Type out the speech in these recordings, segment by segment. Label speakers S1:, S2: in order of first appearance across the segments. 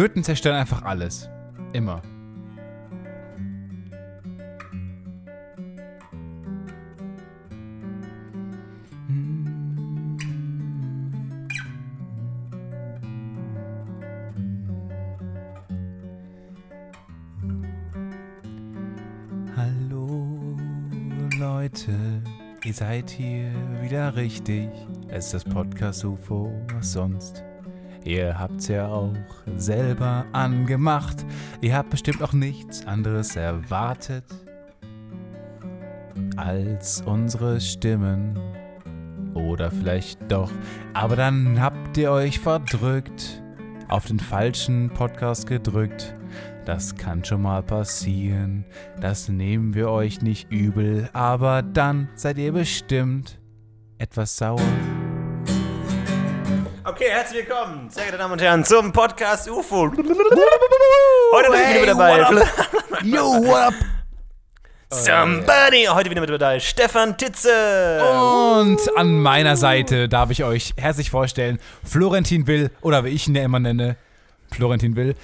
S1: Flöten zerstören einfach alles. Immer. Hallo Leute, ihr seid hier wieder richtig. Es ist das Podcast UFO, was sonst? Ihr habt's ja auch selber angemacht. Ihr habt bestimmt auch nichts anderes erwartet als unsere Stimmen. Oder vielleicht doch. Aber dann habt ihr euch verdrückt, auf den falschen Podcast gedrückt. Das kann schon mal passieren. Das nehmen wir euch nicht übel. Aber dann seid ihr bestimmt etwas sauer.
S2: Okay, herzlich willkommen, sehr geehrte Damen und Herren, zum Podcast UFO. Heute natürlich wieder mit dabei.
S1: Yo, what up?
S2: Somebody. Heute wieder mit dabei Stefan Titze.
S1: Und an meiner Seite darf ich euch herzlich vorstellen, Florentin Will, oder wie ich ihn ja immer nenne, Florentin Will.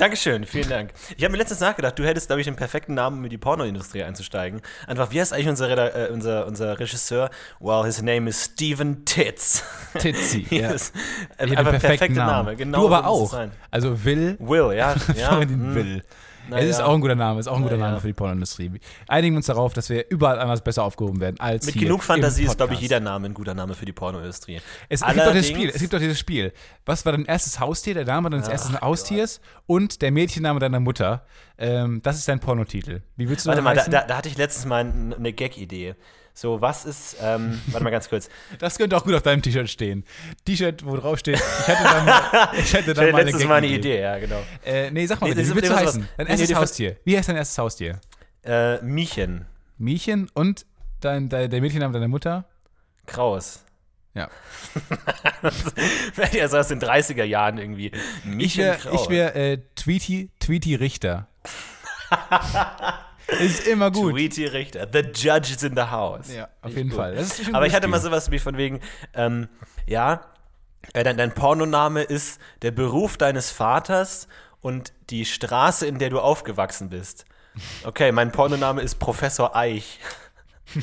S2: Dankeschön, vielen Dank. Ich habe mir letztens nachgedacht, du hättest, glaube ich, den perfekten Namen, um in die Pornoindustrie einzusteigen. Einfach, wie heißt eigentlich unser, Reda äh, unser, unser Regisseur? Well, his name is Steven Titz.
S1: Titzi, ja.
S2: Yes. Einfach perfekter
S1: Namen.
S2: Name. Genau
S1: du aber
S2: so
S1: auch.
S2: sein.
S1: Also Will,
S2: Will, ja. ja. Hm.
S1: Will.
S2: Na
S1: es ist auch ein guter Name, ist auch ein guter
S2: Na
S1: Name für die Pornoindustrie. Einigen wir uns darauf, dass wir überall anders besser aufgehoben werden als
S2: Mit genug Fantasie ist, glaube ich, jeder Name ein guter Name für die Pornoindustrie.
S1: Es, es gibt doch
S2: Allerdings-
S1: Spiel, es gibt doch dieses Spiel. Was war dein erstes Haustier, der Name deines
S2: Ach
S1: ersten Haustiers und der Mädchenname deiner Mutter? Ähm, das ist dein Pornotitel. Wie willst du
S2: Warte
S1: das
S2: mal, da, da, da hatte ich letztens mal eine Gag-Idee. So, was ist, ähm, warte mal ganz kurz.
S1: Das könnte auch gut auf deinem T-Shirt stehen. T-Shirt, wo drauf steht, ich hatte da mal, ich hatte
S2: Ich
S1: da
S2: hatte
S1: mal eine
S2: letztens mal eine. Idee, ja, genau.
S1: Äh, nee, sag mal,
S2: Nee,
S1: bitte, wie willst du heißen? Dein erstes
S2: nee,
S1: Haustier. Wie heißt dein erstes Haustier?
S2: Äh, Miechen.
S1: Miechen und dein, dein, der Mädchenname deiner Mutter?
S2: Kraus.
S1: Ja.
S2: ja, so aus den 30er Jahren irgendwie.
S1: Ich
S2: Miechen
S1: wäre
S2: Kraus.
S1: ich wär, äh, Tweety, Tweety Richter. Ist immer gut.
S2: Tweety Richter. The Judge is in the house.
S1: Ja, auf jeden. Fall.
S2: Aber ich hatte mal sowas wie von wegen, ähm, ja, äh, dein, dein Pornoname ist der Beruf deines Vaters und die Straße, in der du aufgewachsen bist. Okay, mein Pornoname ist Professor Eich.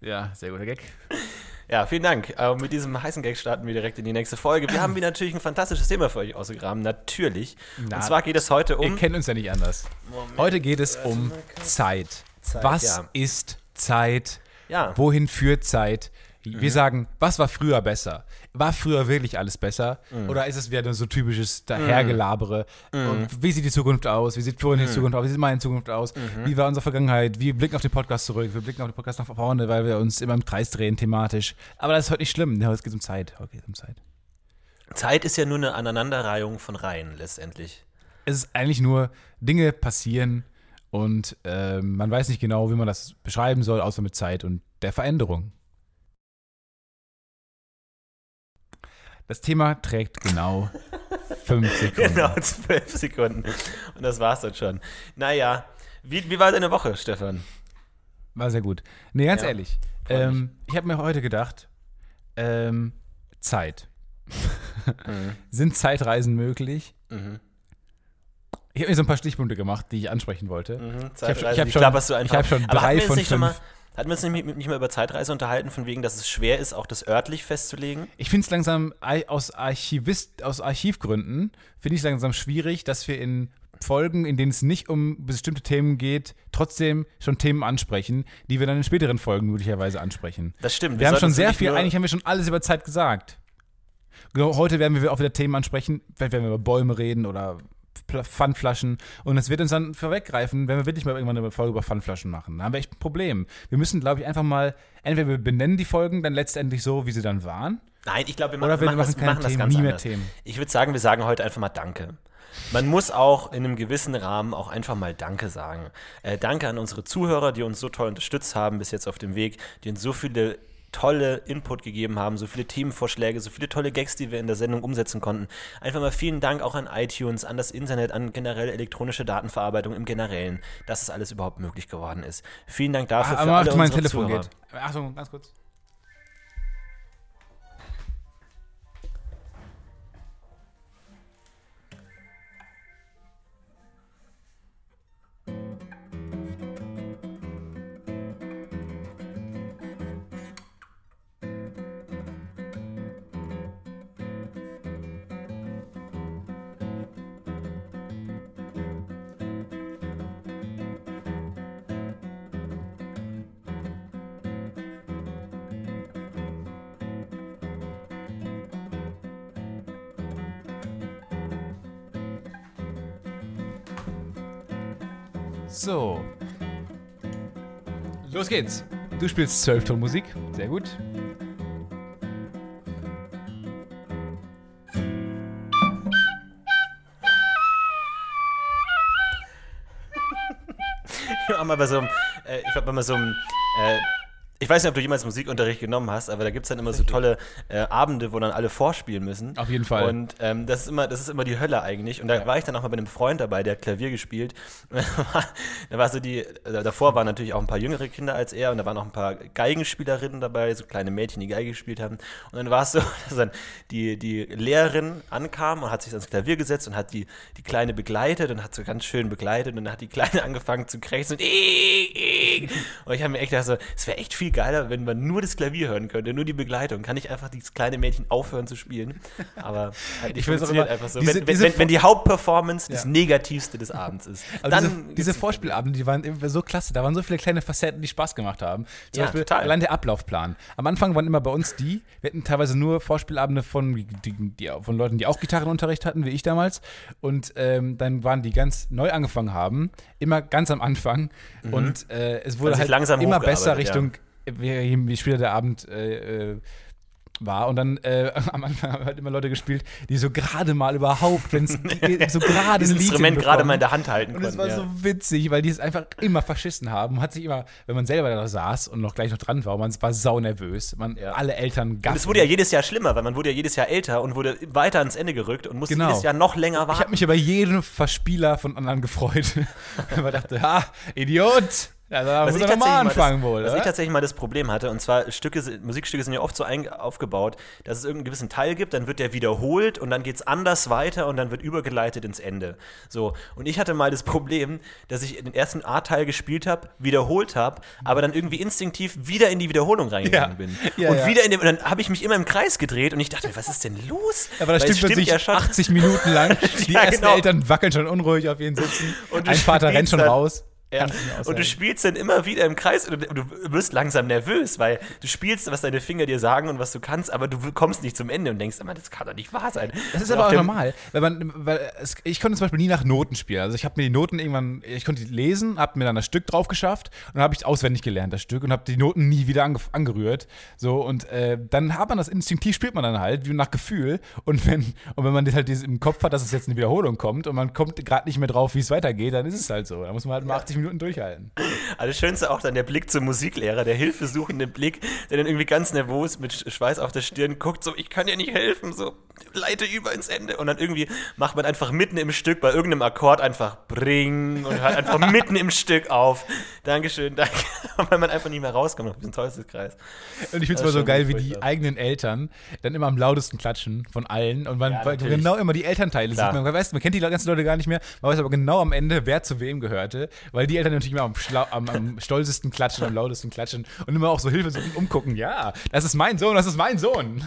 S1: Ja, sehr guter Gag.
S2: Ja, vielen Dank. Äh, mit diesem heißen Gag starten wir direkt in die nächste Folge. Wir haben wieder natürlich ein fantastisches Thema für euch ausgegraben, natürlich.
S1: Na,
S2: Und zwar geht es heute
S1: Ihr
S2: um.
S1: kennt uns ja nicht anders. Heute geht es um Zeit.
S2: Zeit,
S1: Was
S2: ja.
S1: ist Zeit?
S2: Ja.
S1: Wohin führt Zeit? Wir sagen, was war früher besser? War früher wirklich alles besser? Oder ist es wieder so typisches Dahergelabere? Und wie sieht die Zukunft aus? Wie sieht Florian die Zukunft aus? Wie sieht meine Zukunft aus? Wie war unsere Vergangenheit? Wir blicken auf den Podcast zurück. Wir blicken auf den Podcast nach vorne, weil wir uns immer im Kreis drehen thematisch. Aber das ist heute nicht schlimm. Heute geht es um Zeit. Heute geht um Zeit.
S2: Zeit ist ja nur eine Aneinanderreihung von Reihen letztendlich.
S1: es ist eigentlich nur, Dinge passieren und ähm, man weiß nicht genau, wie man das beschreiben soll, außer mit Zeit und der Veränderung. Das Thema trägt genau fünf Sekunden.
S2: Genau, zwölf Sekunden. Und das war's dann schon. Naja, wie, wie war deine Woche, Stefan?
S1: War sehr gut. Nee, ganz
S2: Ja,
S1: ehrlich. Ähm, ich habe mir heute gedacht, ähm, Zeit. Sind Zeitreisen möglich?
S2: Mhm.
S1: Ich habe mir so ein paar Stichpunkte gemacht, die ich ansprechen wollte.
S2: Mhm,
S1: Ich habe ich hab schon, ich hab schon drei von fünf.
S2: mal, hatten wir uns nicht, nicht mal über Zeitreise unterhalten, von wegen, dass es schwer ist, auch das örtlich festzulegen?
S1: Ich finde es langsam aus, Archivist, aus Archivgründen, finde ich es langsam schwierig, dass wir in Folgen, in denen es nicht um bestimmte Themen geht, trotzdem schon Themen ansprechen, die wir dann in späteren Folgen möglicherweise ansprechen.
S2: Das stimmt.
S1: Wir, haben
S2: sollten
S1: schon sehr viel, eigentlich haben wir schon alles über Zeit gesagt. Genau, heute werden wir auch wieder Themen ansprechen, vielleicht werden wir über Bäume reden oder Pfandflaschen und es wird uns dann vorweggreifen, wenn wir wirklich mal irgendwann eine Folge über Pfandflaschen machen. Da haben wir echt ein Problem. Wir müssen, glaube ich, einfach mal, entweder wir benennen die Folgen dann letztendlich so, wie sie dann waren,
S2: Nein, ich glaube, wir,
S1: Oder
S2: machen,
S1: wir
S2: machen,
S1: machen
S2: das, machen das
S1: Themen,
S2: ganz
S1: nie mehr
S2: anders.
S1: Themen.
S2: Ich würde sagen, wir sagen heute einfach mal Danke. Man muss auch in einem gewissen Rahmen auch einfach mal Danke sagen. Äh, danke an unsere Zuhörer, die uns so toll unterstützt haben bis jetzt auf dem Weg, die uns so viele tolle Input gegeben haben, so viele Themenvorschläge, so viele tolle Gags, die wir in der Sendung umsetzen konnten. Einfach mal vielen Dank auch an iTunes, an das Internet, an generell elektronische Datenverarbeitung im Generellen, dass es alles überhaupt möglich geworden ist. Vielen Dank dafür für
S1: aber
S2: alle
S1: auf mein Telefon
S2: Zuhörer.
S1: geht. Achtung, ganz kurz. So. Los geht's. Du spielst Zwölftonmusik. Sehr gut.
S2: Ich war mal bei so einem, äh, ich war mal so einem äh, ich weiß nicht, ob du jemals Musikunterricht genommen hast, aber da gibt es dann immer so tolle äh, Abende, wo dann alle vorspielen müssen.
S1: Auf jeden Fall.
S2: Und ähm, das, ist immer, das ist immer die Hölle eigentlich. Und da ja. war ich dann auch mal bei einem Freund dabei, der hat Klavier gespielt. da war so die, davor waren natürlich auch ein paar jüngere Kinder als er und da waren auch ein paar Geigenspielerinnen dabei, so kleine Mädchen, die Geige gespielt haben. Und dann war es so, dass dann die, die Lehrerin ankam und hat sich ans Klavier gesetzt und hat die, die Kleine begleitet und hat so ganz schön begleitet und dann hat die Kleine angefangen zu krächzen und, und ich habe mir echt gedacht, so, es wäre echt viel geiler, wenn man nur das Klavier hören könnte, nur die Begleitung. Kann ich einfach dieses kleine Mädchen aufhören zu spielen. Aber halt
S1: ich funktioniert einfach so.
S2: Diese, wenn, diese wenn, wenn, die Hauptperformance ja. das Negativste des Abends ist.
S1: dann diese, diese Vorspielabende, die waren immer so klasse. Da waren so viele kleine Facetten, die Spaß gemacht haben. Zum ja, Beispiel total. allein der Ablaufplan. Am Anfang waren immer bei uns die, wir hatten teilweise nur Vorspielabende von, die, die, von Leuten, die auch Gitarrenunterricht hatten, wie ich damals. Und ähm, dann waren die ganz neu angefangen haben, immer ganz am Anfang. Mhm. Und äh, es wurde halt immer besser Richtung ja wie, wie später der Abend äh, äh, war. Und dann äh, am Anfang haben halt immer Leute gespielt, die so gerade mal überhaupt, wenn es so gerade
S2: ein Instrument gerade mal in der Hand halten
S1: Und es war ja. so witzig, weil die es einfach immer verschissen haben. Hat sich immer, wenn man selber da saß und noch gleich noch dran war, man war sau nervös. Man, ja. Alle Eltern
S2: gaffen. Und es wurde ja jedes Jahr schlimmer, weil man wurde ja jedes Jahr älter und wurde weiter ans Ende gerückt und musste genau. jedes Jahr noch länger warten.
S1: Ich habe mich über jeden Verspieler von anderen gefreut. weil man dachte, ha, Idiot!
S2: Ja, da was muss ich mal anfangen das, wohl. Was oder? ich tatsächlich mal das Problem hatte, und zwar Stücke, Musikstücke sind ja oft so ein, aufgebaut, dass es irgendeinen gewissen Teil gibt, dann wird der wiederholt und dann geht es anders weiter und dann wird übergeleitet ins Ende. So, und ich hatte mal das Problem, dass ich den ersten A-Teil gespielt habe, wiederholt habe, aber dann irgendwie instinktiv wieder in die Wiederholung reingegangen ja. bin. Ja, und wieder in dem, und dann habe ich mich immer im Kreis gedreht und ich dachte, was ist denn los?
S1: Aber das stimmt, stimmt ja schon 80 Minuten lang. Die ersten genau. Eltern wackeln schon unruhig auf ihren Sitzen. Und Ein Vater rennt schon raus.
S2: Ja. Und du spielst dann immer wieder im Kreis und du, wirst langsam nervös, weil du spielst, was deine Finger dir sagen und was du kannst, aber du kommst nicht zum Ende und denkst immer, das kann doch nicht wahr sein.
S1: Das ist aber auch normal, weil man, weil es, ich konnte zum Beispiel nie nach Noten spielen. Also ich habe mir die Noten irgendwann, ich konnte die lesen, habe mir dann das Stück drauf geschafft und dann habe ich auswendig gelernt, das Stück, und habe die Noten nie wieder ange, angerührt. So, und äh, dann hat man das instinktiv, spielt man dann halt, wie nach Gefühl. Und wenn, und wenn man das halt im Kopf hat, dass es jetzt eine Wiederholung kommt und man kommt gerade nicht mehr drauf, wie es weitergeht, dann ist es halt so. Da muss man halt mal 80 Minuten durchhalten.
S2: Also das Schönste auch dann der Blick zum Musiklehrer, der hilfesuchende Blick, der dann irgendwie ganz nervös mit Schweiß auf der Stirn guckt, so, ich kann dir nicht helfen, so, leite über ins Ende. Und dann irgendwie macht man einfach mitten im Stück bei irgendeinem Akkord einfach bring und hört einfach mitten im Stück auf. Dankeschön, danke. Weil man einfach nicht mehr rauskommt aus diesem Teufelskreis.
S1: Und ich finde es mal so geil, wie die eigenen Eltern dann immer am lautesten klatschen von allen. Und man ja, genau immer die Elternteile Klar. sieht. Man weiß, man kennt die ganzen Leute gar nicht mehr. Man weiß aber genau am Ende, wer zu wem gehörte. Weil die Eltern natürlich immer am, am, am stolzesten klatschen, am lautesten klatschen und immer auch so Hilfe umgucken. Ja, das ist mein Sohn, das ist mein Sohn.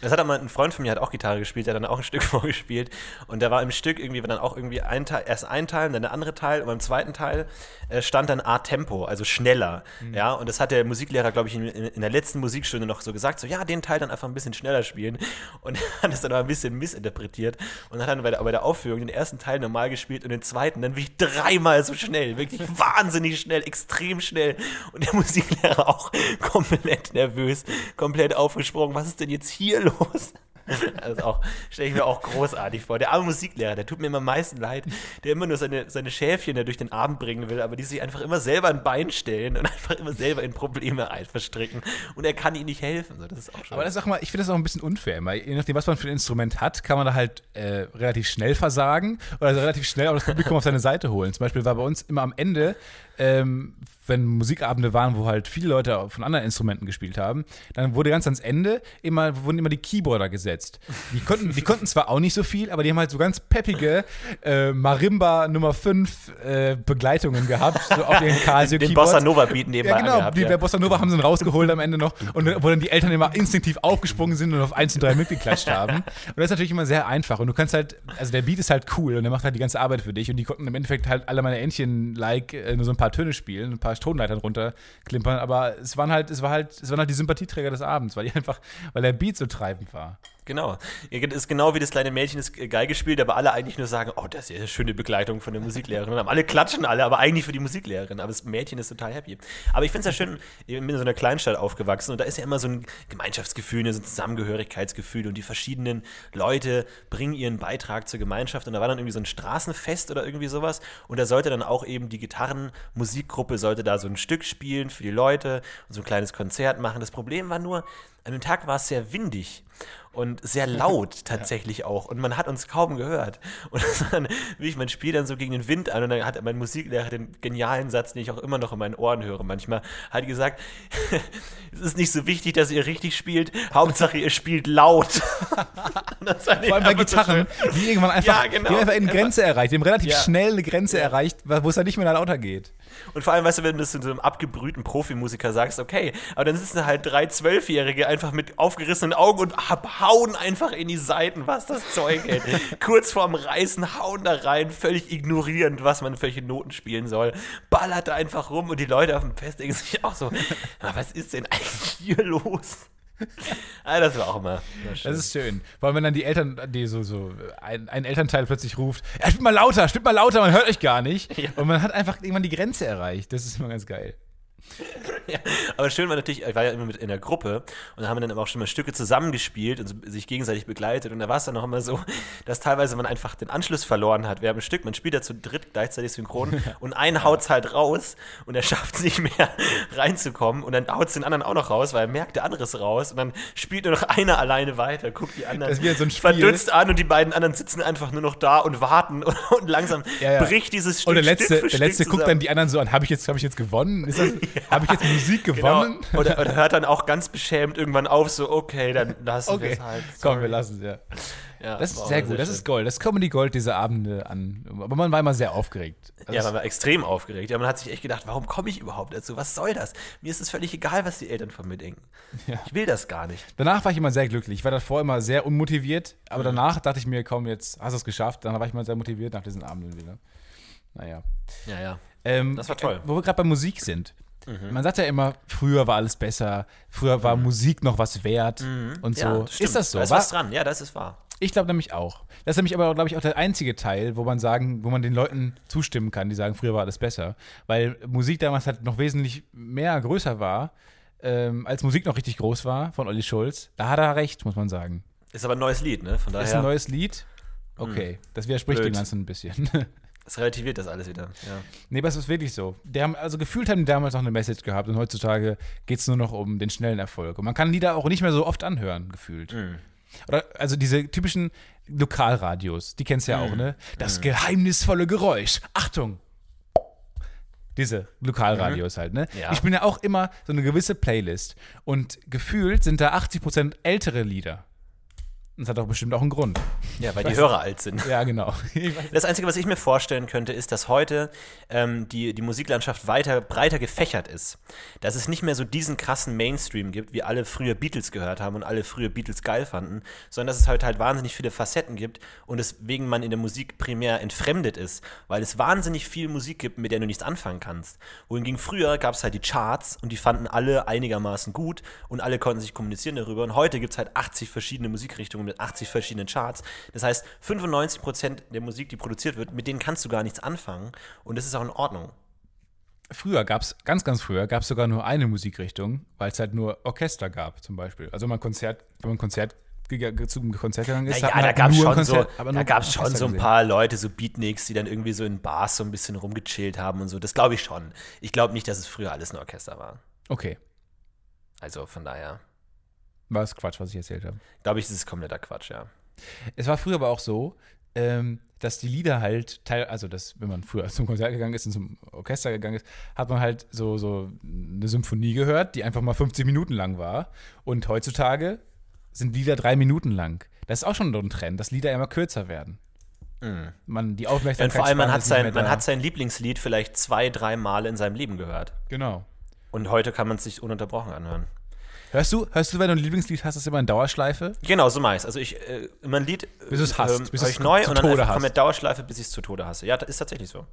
S2: das hat aber ein Freund von mir hat auch Gitarre gespielt, der hat dann auch ein Stück vorgespielt. Und da war im Stück irgendwie dann auch irgendwie ein Teil, erst ein Teil, und dann der andere Teil. Und beim zweiten Teil äh, stand dann A Tempo, also schneller. Mhm. Ja, und das hat der Musiklehrer, glaube ich, in, in, der letzten Musikstunde noch so gesagt: so, ja, den Teil dann einfach ein bisschen schneller spielen. Und hat das dann aber ein bisschen missinterpretiert und hat dann bei der, bei der Aufführung den ersten Teil normal gespielt und den zweiten dann wirklich dreimal so schnell. Wirklich wahnsinnig schnell, extrem schnell. Und der Musiklehrer auch komplett nervös, komplett aufgesprungen. Was ist denn jetzt hier los? Also auch, stelle ich mir auch großartig vor. Der arme Musiklehrer, der tut mir immer am meisten leid, der immer nur seine, seine Schäfchen da durch den Abend bringen will, aber die sich einfach immer selber ein Bein stellen und einfach immer selber in Probleme verstricken. Und er kann ihnen nicht helfen. Das ist auch
S1: schon aber das sag mal, ich finde das auch ein bisschen unfair, weil je nachdem, was man für ein Instrument hat, kann man da halt äh, relativ schnell versagen oder also relativ schnell auch das Publikum auf seine Seite holen. Zum Beispiel war bei uns immer am Ende ähm, wenn Musikabende waren, wo halt viele Leute von anderen Instrumenten gespielt haben, dann wurde ganz ans Ende immer, wurden immer die Keyboarder gesetzt. Die konnten, die konnten zwar auch nicht so viel, aber die haben halt so ganz peppige äh, Marimba Nummer 5 äh, Begleitungen gehabt, so auf ihren Casio
S2: Den Bossa Nova Beat nebenbei
S1: Ja, genau, gehabt, die, ja. der Bossa Nova haben sie dann rausgeholt am Ende noch und wo dann die Eltern immer instinktiv aufgesprungen sind und auf 1 und 3 mitgeklatscht haben. Und das ist natürlich immer sehr einfach und du kannst halt, also der Beat ist halt cool und der macht halt die ganze Arbeit für dich und die konnten im Endeffekt halt alle meine Entchen-like äh, nur so ein paar Töne spielen, ein paar Tonleitern runterklimpern, aber es waren halt, es war halt, es waren halt die Sympathieträger des Abends, weil die einfach, weil der Beat so treibend war.
S2: Genau. Ist genau wie das kleine Mädchen das Geige spielt, aber alle eigentlich nur sagen, oh, das ist eine schöne Begleitung von der Musiklehrerin. Alle klatschen alle, aber eigentlich für die Musiklehrerin. Aber das Mädchen ist total happy. Aber ich finde es ja schön, ich bin in so einer Kleinstadt aufgewachsen und da ist ja immer so ein Gemeinschaftsgefühl, so ein Zusammengehörigkeitsgefühl und die verschiedenen Leute bringen ihren Beitrag zur Gemeinschaft. Und da war dann irgendwie so ein Straßenfest oder irgendwie sowas. Und da sollte dann auch eben die Gitarrenmusikgruppe sollte da so ein Stück spielen für die Leute und so ein kleines Konzert machen. Das Problem war nur, an dem Tag war es sehr windig und sehr laut tatsächlich ja. auch. Und man hat uns kaum gehört. Und dann, wie ich mein Spiel dann so gegen den Wind an und dann hat mein Musiklehrer den genialen Satz, den ich auch immer noch in meinen Ohren höre manchmal, hat gesagt, es ist nicht so wichtig, dass ihr richtig spielt, Hauptsache ihr spielt laut.
S1: Vor allem bei Gitarren, so die irgendwann einfach, ja, genau. die einfach eine Grenze erreicht, die haben relativ ja. schnell eine Grenze erreicht, wo es dann nicht mehr lauter geht.
S2: Und vor allem, weißt du, wenn du das zu so einem abgebrühten Profimusiker sagst, okay, aber dann sitzen halt drei Zwölfjährige einfach mit aufgerissenen Augen und hauen einfach in die Seiten, was das Zeug hält. Kurz vorm Reißen hauen da rein, völlig ignorierend, was man für welche Noten spielen soll. Ballert da einfach rum und die Leute auf dem Fest denken sich auch so, was ist denn eigentlich hier los? ah, das war auch immer.
S1: Das ist schön. Allem, wenn dann die Eltern, die so, so ein, ein Elternteil plötzlich ruft, ja, spielt mal lauter, spielt mal lauter, man hört euch gar nicht. Ja. Und man hat einfach irgendwann die Grenze erreicht. Das ist immer ganz geil.
S2: ja, aber schön war natürlich, ich war ja immer mit in der Gruppe und da haben wir dann auch schon mal Stücke zusammengespielt und sich gegenseitig begleitet und da war es dann auch immer so, dass teilweise man einfach den Anschluss verloren hat. Wir haben ein Stück, man spielt ja zu dritt gleichzeitig synchron und einen haut es halt raus und er schafft es nicht mehr reinzukommen und dann haut es den anderen auch noch raus, weil er merkt, der andere ist raus und dann spielt nur noch einer alleine weiter, guckt die anderen
S1: so
S2: verdutzt an und die beiden anderen sitzen einfach nur noch da und warten und, und langsam ja, ja. bricht dieses Stück
S1: Und der letzte, der letzte guckt dann die anderen so an, habe ich, jetzt, hab ich jetzt gewonnen? Ist das, Habe ich jetzt Musik genau. gewonnen?
S2: Genau. Oder, oder, hört dann auch ganz beschämt irgendwann auf, so, okay, dann lassen okay. wir es halt.
S1: Sorry. Komm, wir lassen es, ja. ja. das ist sehr gut, sehr das ist Gold. Das Comedy Gold diese Abende an. Aber man war immer sehr aufgeregt.
S2: Das ja, man war extrem aufgeregt. Ja, man hat sich echt gedacht, warum komme ich überhaupt dazu? Was soll das? Mir ist es völlig egal, was die Eltern von mir denken. Ja. Ich will das gar nicht.
S1: Danach war ich immer sehr glücklich. Ich war davor immer sehr unmotiviert, aber mhm. danach dachte ich mir, komm, jetzt hast du es geschafft. Dann war ich mal sehr motiviert nach diesen Abenden wieder. Naja.
S2: Ja, ja.
S1: Ähm, das war toll. Wo wir gerade bei Musik sind. Mhm. Man sagt ja immer, früher war alles besser, früher war mhm. Musik noch was wert mhm. und so. Ja, das ist das so?
S2: Da ist was dran, ja, das ist wahr.
S1: Ich glaube nämlich auch. Das ist nämlich aber, glaube ich, auch der einzige Teil, wo man sagen, wo man den Leuten zustimmen kann, die sagen, früher war alles besser. Weil Musik damals halt noch wesentlich mehr größer war, ähm, als Musik noch richtig groß war von Olli Schulz. Da hat er recht, muss man sagen.
S2: Ist aber ein neues Lied, ne?
S1: Von daher. Ist ein neues Lied. Okay, mhm. das widerspricht Blöd. dem Ganzen ein bisschen.
S2: Das relativiert das alles wieder. Ja.
S1: Nee, aber es ist wirklich so. Die haben, also gefühlt haben die damals noch eine Message gehabt und heutzutage geht es nur noch um den schnellen Erfolg. Und man kann Lieder auch nicht mehr so oft anhören, gefühlt. Mhm. Oder, also diese typischen Lokalradios, die kennst du ja mhm. auch, ne? Das mhm. geheimnisvolle Geräusch. Achtung! Diese Lokalradios mhm. halt, ne? Ja. Ich bin ja auch immer so eine gewisse Playlist. Und gefühlt sind da 80% ältere Lieder. Das hat doch bestimmt auch einen Grund.
S2: Ja, weil die Hörer alt sind.
S1: Ja, genau.
S2: Das Einzige, was ich mir vorstellen könnte, ist, dass heute ähm, die, die Musiklandschaft weiter breiter gefächert ist. Dass es nicht mehr so diesen krassen Mainstream gibt, wie alle früher Beatles gehört haben und alle früher Beatles geil fanden, sondern dass es heute halt wahnsinnig viele Facetten gibt und deswegen man in der Musik primär entfremdet ist, weil es wahnsinnig viel Musik gibt, mit der du nichts anfangen kannst. Wohingegen früher gab es halt die Charts und die fanden alle einigermaßen gut und alle konnten sich kommunizieren darüber und heute gibt es halt 80 verschiedene Musikrichtungen mit 80 verschiedenen Charts. Das heißt, 95% der Musik, die produziert wird, mit denen kannst du gar nichts anfangen. Und das ist auch in Ordnung.
S1: Früher gab es, ganz, ganz früher, gab es sogar nur eine Musikrichtung, weil es halt nur Orchester gab, zum Beispiel. Also wenn man Konzert, wenn man Konzert zum Konzert gegangen ist.
S2: Ja, da gab es schon, Konzert, so, da gab's schon so ein paar Leute, so Beatniks, die dann irgendwie so in Bars so ein bisschen rumgechillt haben und so. Das glaube ich schon. Ich glaube nicht, dass es früher alles ein Orchester war.
S1: Okay.
S2: Also von daher.
S1: War es Quatsch, was ich erzählt habe?
S2: Glaube ich, das ist kompletter Quatsch, ja.
S1: Es war früher aber auch so, ähm, dass die Lieder halt, teil, also dass, wenn man früher zum Konzert gegangen ist und zum Orchester gegangen ist, hat man halt so, so eine Symphonie gehört, die einfach mal 50 Minuten lang war. Und heutzutage sind Lieder drei Minuten lang. Das ist auch schon ein Trend, dass Lieder immer kürzer werden. Mhm. Man, die Aufmerksamkeit.
S2: Und vor allem, man hat, sein, man hat sein Lieblingslied vielleicht zwei, drei Mal in seinem Leben gehört.
S1: Genau.
S2: Und heute kann man es sich ununterbrochen anhören.
S1: Hörst du, hörst du, wenn du ein Lieblingslied hast, das immer in Dauerschleife?
S2: Genau, so meist. Also ich, äh, immer ein Lied
S1: bis es hasst,
S2: ähm, bis ich neu und dann kommt mit Dauerschleife, bis ich es zu Tode hasse. Ja, das ist tatsächlich so.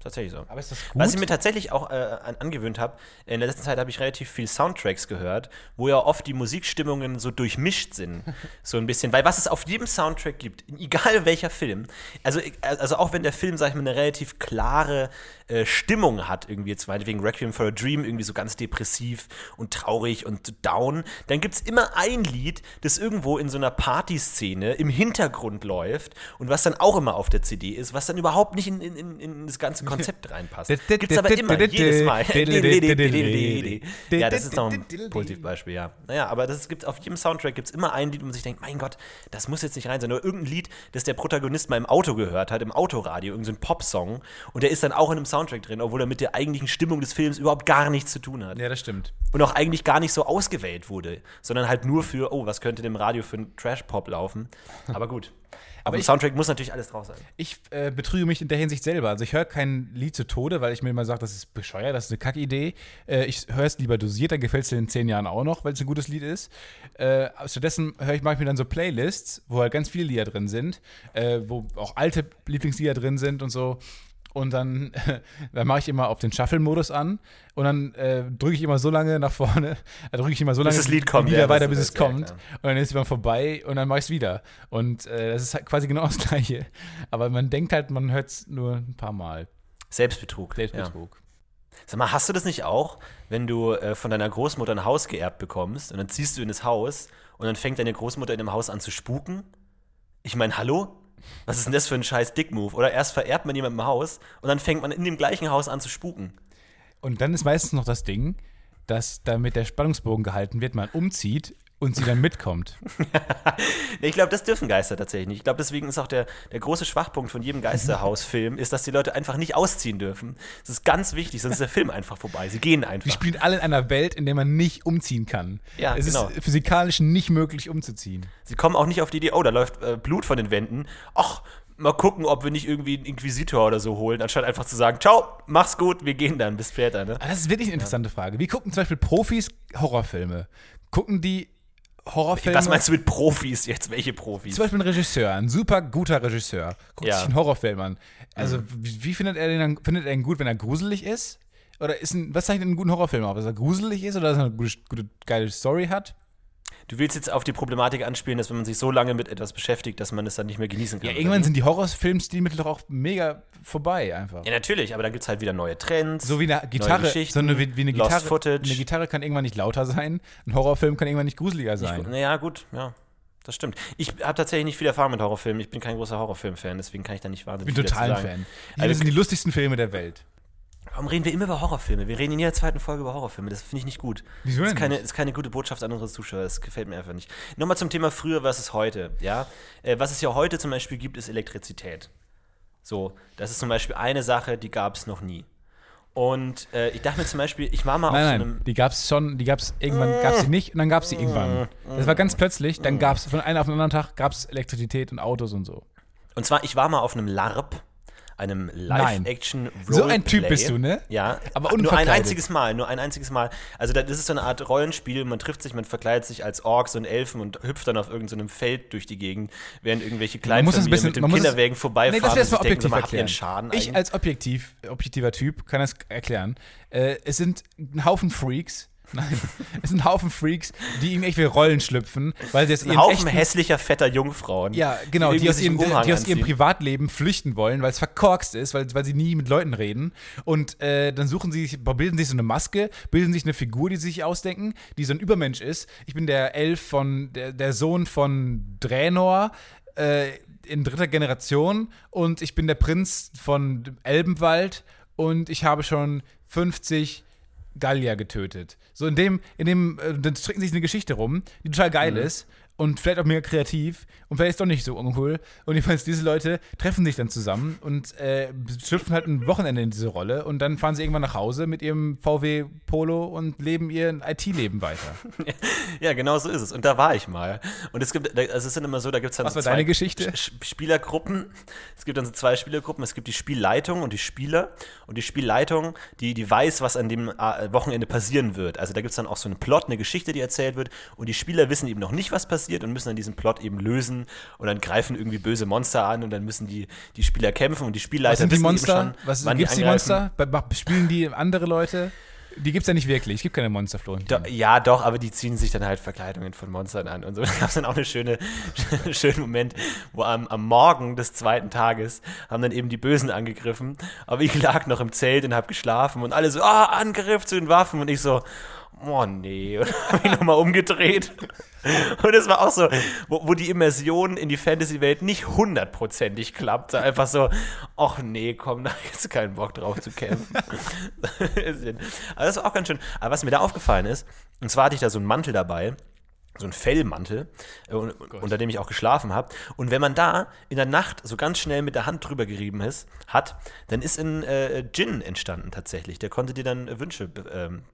S2: Tatsächlich so.
S1: Aber ist das gut?
S2: Was ich mir tatsächlich auch äh, an, angewöhnt habe, in der letzten Zeit habe ich relativ viel Soundtracks gehört, wo ja oft die Musikstimmungen so durchmischt sind. so ein bisschen. Weil was es auf jedem Soundtrack gibt, egal welcher Film, also, also auch wenn der Film, sag ich mal, eine relativ klare äh, Stimmung hat, irgendwie jetzt meinetwegen Requiem for a Dream, irgendwie so ganz depressiv und traurig und down, dann gibt es immer ein Lied, das irgendwo in so einer Partyszene im Hintergrund läuft und was dann auch immer auf der CD ist, was dann überhaupt nicht in, in, in das ganze Konzept reinpasst. Gibt es aber immer, jedes Mal. ja, das ist noch ein Positivbeispiel, ja. Naja, aber das gibt, auf jedem Soundtrack gibt es immer ein Lied, wo man sich denkt, mein Gott, das muss jetzt nicht rein sein. Oder irgendein Lied, das der Protagonist mal im Auto gehört hat, im Autoradio, irgendein so Popsong. Und der ist dann auch in einem Soundtrack drin, obwohl er mit der eigentlichen Stimmung des Films überhaupt gar nichts zu tun hat.
S1: Ja, das stimmt.
S2: Und auch eigentlich gar nicht so ausgewählt wurde, sondern halt nur für, oh, was könnte dem Radio für ein Trash-Pop laufen. Aber gut. Aber im Soundtrack muss natürlich alles drauf sein.
S1: Ich äh, betrüge mich in der Hinsicht selber. Also ich höre kein Lied zu Tode, weil ich mir immer sage, das ist bescheuert, das ist eine Kackidee. Äh, ich höre es lieber dosiert, dann gefällt es dir in zehn Jahren auch noch, weil es ein gutes Lied ist. Äh, stattdessen höre ich, mache ich mir dann so Playlists, wo halt ganz viele Lieder drin sind, äh, wo auch alte Lieblingslieder drin sind und so. Und dann, dann mache ich immer auf den Shuffle-Modus an und dann äh, drücke ich immer so lange nach vorne, äh, drücke ich immer so lange
S2: das Lied kommt,
S1: die Lieder
S2: ja,
S1: weiter, bis es
S2: ja,
S1: kommt.
S2: klar.
S1: Und dann ist es immer vorbei und dann mache ich es wieder. Und äh, das ist halt quasi genau das Gleiche. Aber man denkt halt, man hört es nur ein paar Mal.
S2: Selbstbetrug. Ja.
S1: Selbstbetrug.
S2: Sag mal, hast du das nicht auch, wenn du äh, von deiner Großmutter ein Haus geerbt bekommst und dann ziehst du in das Haus und dann fängt deine Großmutter in dem Haus an zu spuken? Ich meine, hallo? Was ist denn das für ein scheiß Dick-Move? Oder erst vererbt man jemandem ein Haus und dann fängt man in dem gleichen Haus an zu spuken.
S1: Und dann ist meistens noch das Ding, dass damit der Spannungsbogen gehalten wird, man umzieht und sie dann mitkommt.
S2: Ich glaube, das dürfen Geister tatsächlich nicht. Ich glaube, deswegen ist auch der, der große Schwachpunkt von jedem Geisterhausfilm, ist, dass die Leute einfach nicht ausziehen dürfen. Das ist ganz wichtig, sonst ist der Film einfach vorbei. Sie gehen
S1: Die
S2: einfach.
S1: spielen alle in einer Welt, in der man nicht umziehen kann.
S2: Ja,
S1: es
S2: genau.
S1: ist physikalisch nicht möglich umzuziehen.
S2: Sie kommen auch nicht auf die Idee, oh, da läuft äh, Blut von den Wänden. Ach, mal gucken, ob wir nicht irgendwie einen Inquisitor oder so holen, anstatt einfach zu sagen, ciao, mach's gut, wir gehen dann, bis später, ne?
S1: Aber das ist wirklich eine interessante Frage. Wie gucken zum Beispiel Profis Horrorfilme? Gucken die Horrorfilme?
S2: Was meinst du mit Profis jetzt? Welche Profis?
S1: Zum Beispiel ein Regisseur, ein super guter Regisseur, guckt
S2: Ja. Mhm.
S1: sich einen Horrorfilm an. Also, wie, wie findet er den dann? Findet er ihn gut, wenn er gruselig ist? Oder ist ein, was zeichnet einen guten Horrorfilm auf? Dass er gruselig ist oder dass er eine gute, gute geile Story hat?
S2: Du willst jetzt auf die Problematik anspielen, dass wenn man sich so lange mit etwas beschäftigt, dass man es dann nicht mehr genießen kann.
S1: Ja, irgendwann sind die Horrorfilmstilmittel doch auch mega vorbei einfach.
S2: Ja, natürlich, aber dann gibt es halt wieder neue Trends.
S1: So wie eine Gitarre,
S2: Geschichten,
S1: sondern wie, wie eine Gitarre.
S2: Footage.
S1: Eine Gitarre kann irgendwann nicht lauter sein, ein Horrorfilm kann irgendwann nicht gruseliger sein.
S2: Naja, gut, ja. Das stimmt. Ich habe tatsächlich nicht viel Erfahrung mit Horrorfilmen. Ich bin kein großer Horrorfilm-Fan, deswegen kann ich da nicht wahnsinnig
S1: ich bin
S2: viel dazu
S1: total ein
S2: sagen.
S1: Fan. Die
S2: Also-
S1: sind die lustigsten Filme der Welt.
S2: Warum reden wir immer über Horrorfilme? Wir reden in jeder zweiten Folge über Horrorfilme. Das finde ich nicht gut.
S1: Wieso
S2: das
S1: denn
S2: ist keine, ist keine gute Botschaft an unsere Zuschauer. Das gefällt mir einfach nicht. Nochmal zum Thema früher versus heute. Ja? Äh, was es ja heute zum Beispiel gibt, ist Elektrizität. So, das ist zum Beispiel eine Sache, die gab es noch nie. Und äh, ich dachte mir zum Beispiel, ich war mal auf so
S1: Nein,
S2: einem.
S1: nein, die gab es schon, die gab es irgendwann, gab sie nicht und dann gab es sie irgendwann. Das war ganz plötzlich, dann gab es von einem auf den anderen Tag gab es Elektrizität und Autos und so.
S2: Und zwar, ich war mal auf einem LARP, einem live-action
S1: So ein Typ bist du, ne?
S2: Ja,
S1: Aber
S2: nur ein einziges Mal, nur ein einziges Mal. Also da- das ist so eine Art Rollenspiel, man trifft sich, man verkleidet sich als Orks und Elfen und hüpft dann auf irgendeinem Feld durch die Gegend, während irgendwelche
S1: Man muss das
S2: Kleinfamilien
S1: ein bisschen,
S2: mit dem
S1: man
S2: Kinderwägen
S1: das,
S2: vorbeifahren
S1: Nee, das
S2: und sich denken,
S1: objektiv
S2: so, mal, habt ihr einen
S1: erklären.
S2: Schaden
S1: ich
S2: eigentlich?
S1: als objektiv, objektiver Typ kann das erklären. Äh, es sind ein Haufen Freaks. Nein, es sind Haufen Freaks, die in irgendwelche Rollen schlüpfen, weil sie
S2: Ein
S1: ihren
S2: Haufen
S1: echten,
S2: hässlicher, fetter Jungfrauen.
S1: ja, genau, die,
S2: irgendwie
S1: aus ihrem, die aus ihrem. Privatleben flüchten wollen, weil es verkorkst ist, weil, weil sie nie mit Leuten reden. Und äh, dann suchen sie sich, bilden sich so eine Maske, bilden sich eine Figur, die sie sich ausdenken, die so ein Übermensch ist. Ich bin der Elf von, der, der Sohn von Draenor, äh, in dritter Generation und ich bin der Prinz von Elbenwald und ich habe schon 50 Gallier getötet. So in dem, in dem, äh, dann stricken sich eine Geschichte rum, die total geil ist und vielleicht auch mega kreativ und vielleicht ist doch nicht so uncool. Und jedenfalls diese Leute treffen sich dann zusammen und äh, schlüpfen halt ein Wochenende in diese Rolle und dann fahren sie irgendwann nach Hause mit ihrem VW Polo und leben ihr IT-Leben weiter.
S2: Ja, genau so ist es. Und da war ich mal. Und es gibt, also es sind immer so, da gibt es dann
S1: Was
S2: so
S1: war deine Geschichte?
S2: Sch- Spielergruppen. Es gibt dann so zwei Spielergruppen. Es gibt die Spielleitung und die Spieler. Und die Spielleitung, die, die weiß, was an dem äh, Wochenende passieren wird. Also da gibt es dann auch so einen Plot, eine Geschichte, die erzählt wird. Und die Spieler wissen eben noch nicht, was passiert. Passiert und müssen dann diesen Plot eben lösen und dann greifen irgendwie böse Monster an und dann müssen die, die Spieler kämpfen und die Spielleiter
S1: Was sind die Monster?
S2: schon,
S1: Was
S2: wann
S1: gibt's die
S2: angreifen.
S1: Monster? Spielen die andere Leute? Die gibt's ja nicht wirklich. Es gibt keine Monster, Florentin.
S2: Do, ja, doch, aber die ziehen sich dann halt Verkleidungen von Monstern an und so. Gab es dann auch eine schöne, schönen Moment, wo am, am Morgen des zweiten Tages haben dann eben die Bösen angegriffen, aber ich lag noch im Zelt und habe geschlafen und alle so, ah, Angriff zu den Waffen und ich so, oh nee, und habe mich nochmal umgedreht. Und es war auch so, wo, wo die Immersion in die Fantasy-Welt nicht hundertprozentig klappt. So Einfach so, ach nee, komm, da ich jetzt keinen Bock drauf zu kämpfen. Aber das war auch ganz schön. Aber was mir da aufgefallen ist, und zwar hatte ich da so einen Mantel dabei, so einen Fellmantel, äh, un- unter dem ich auch geschlafen habe. Und wenn man da in der Nacht so ganz schnell mit der Hand drüber gerieben ist, hat, dann ist ein äh, Djinn entstanden tatsächlich. Der konnte dir dann äh, Wünsche ähm,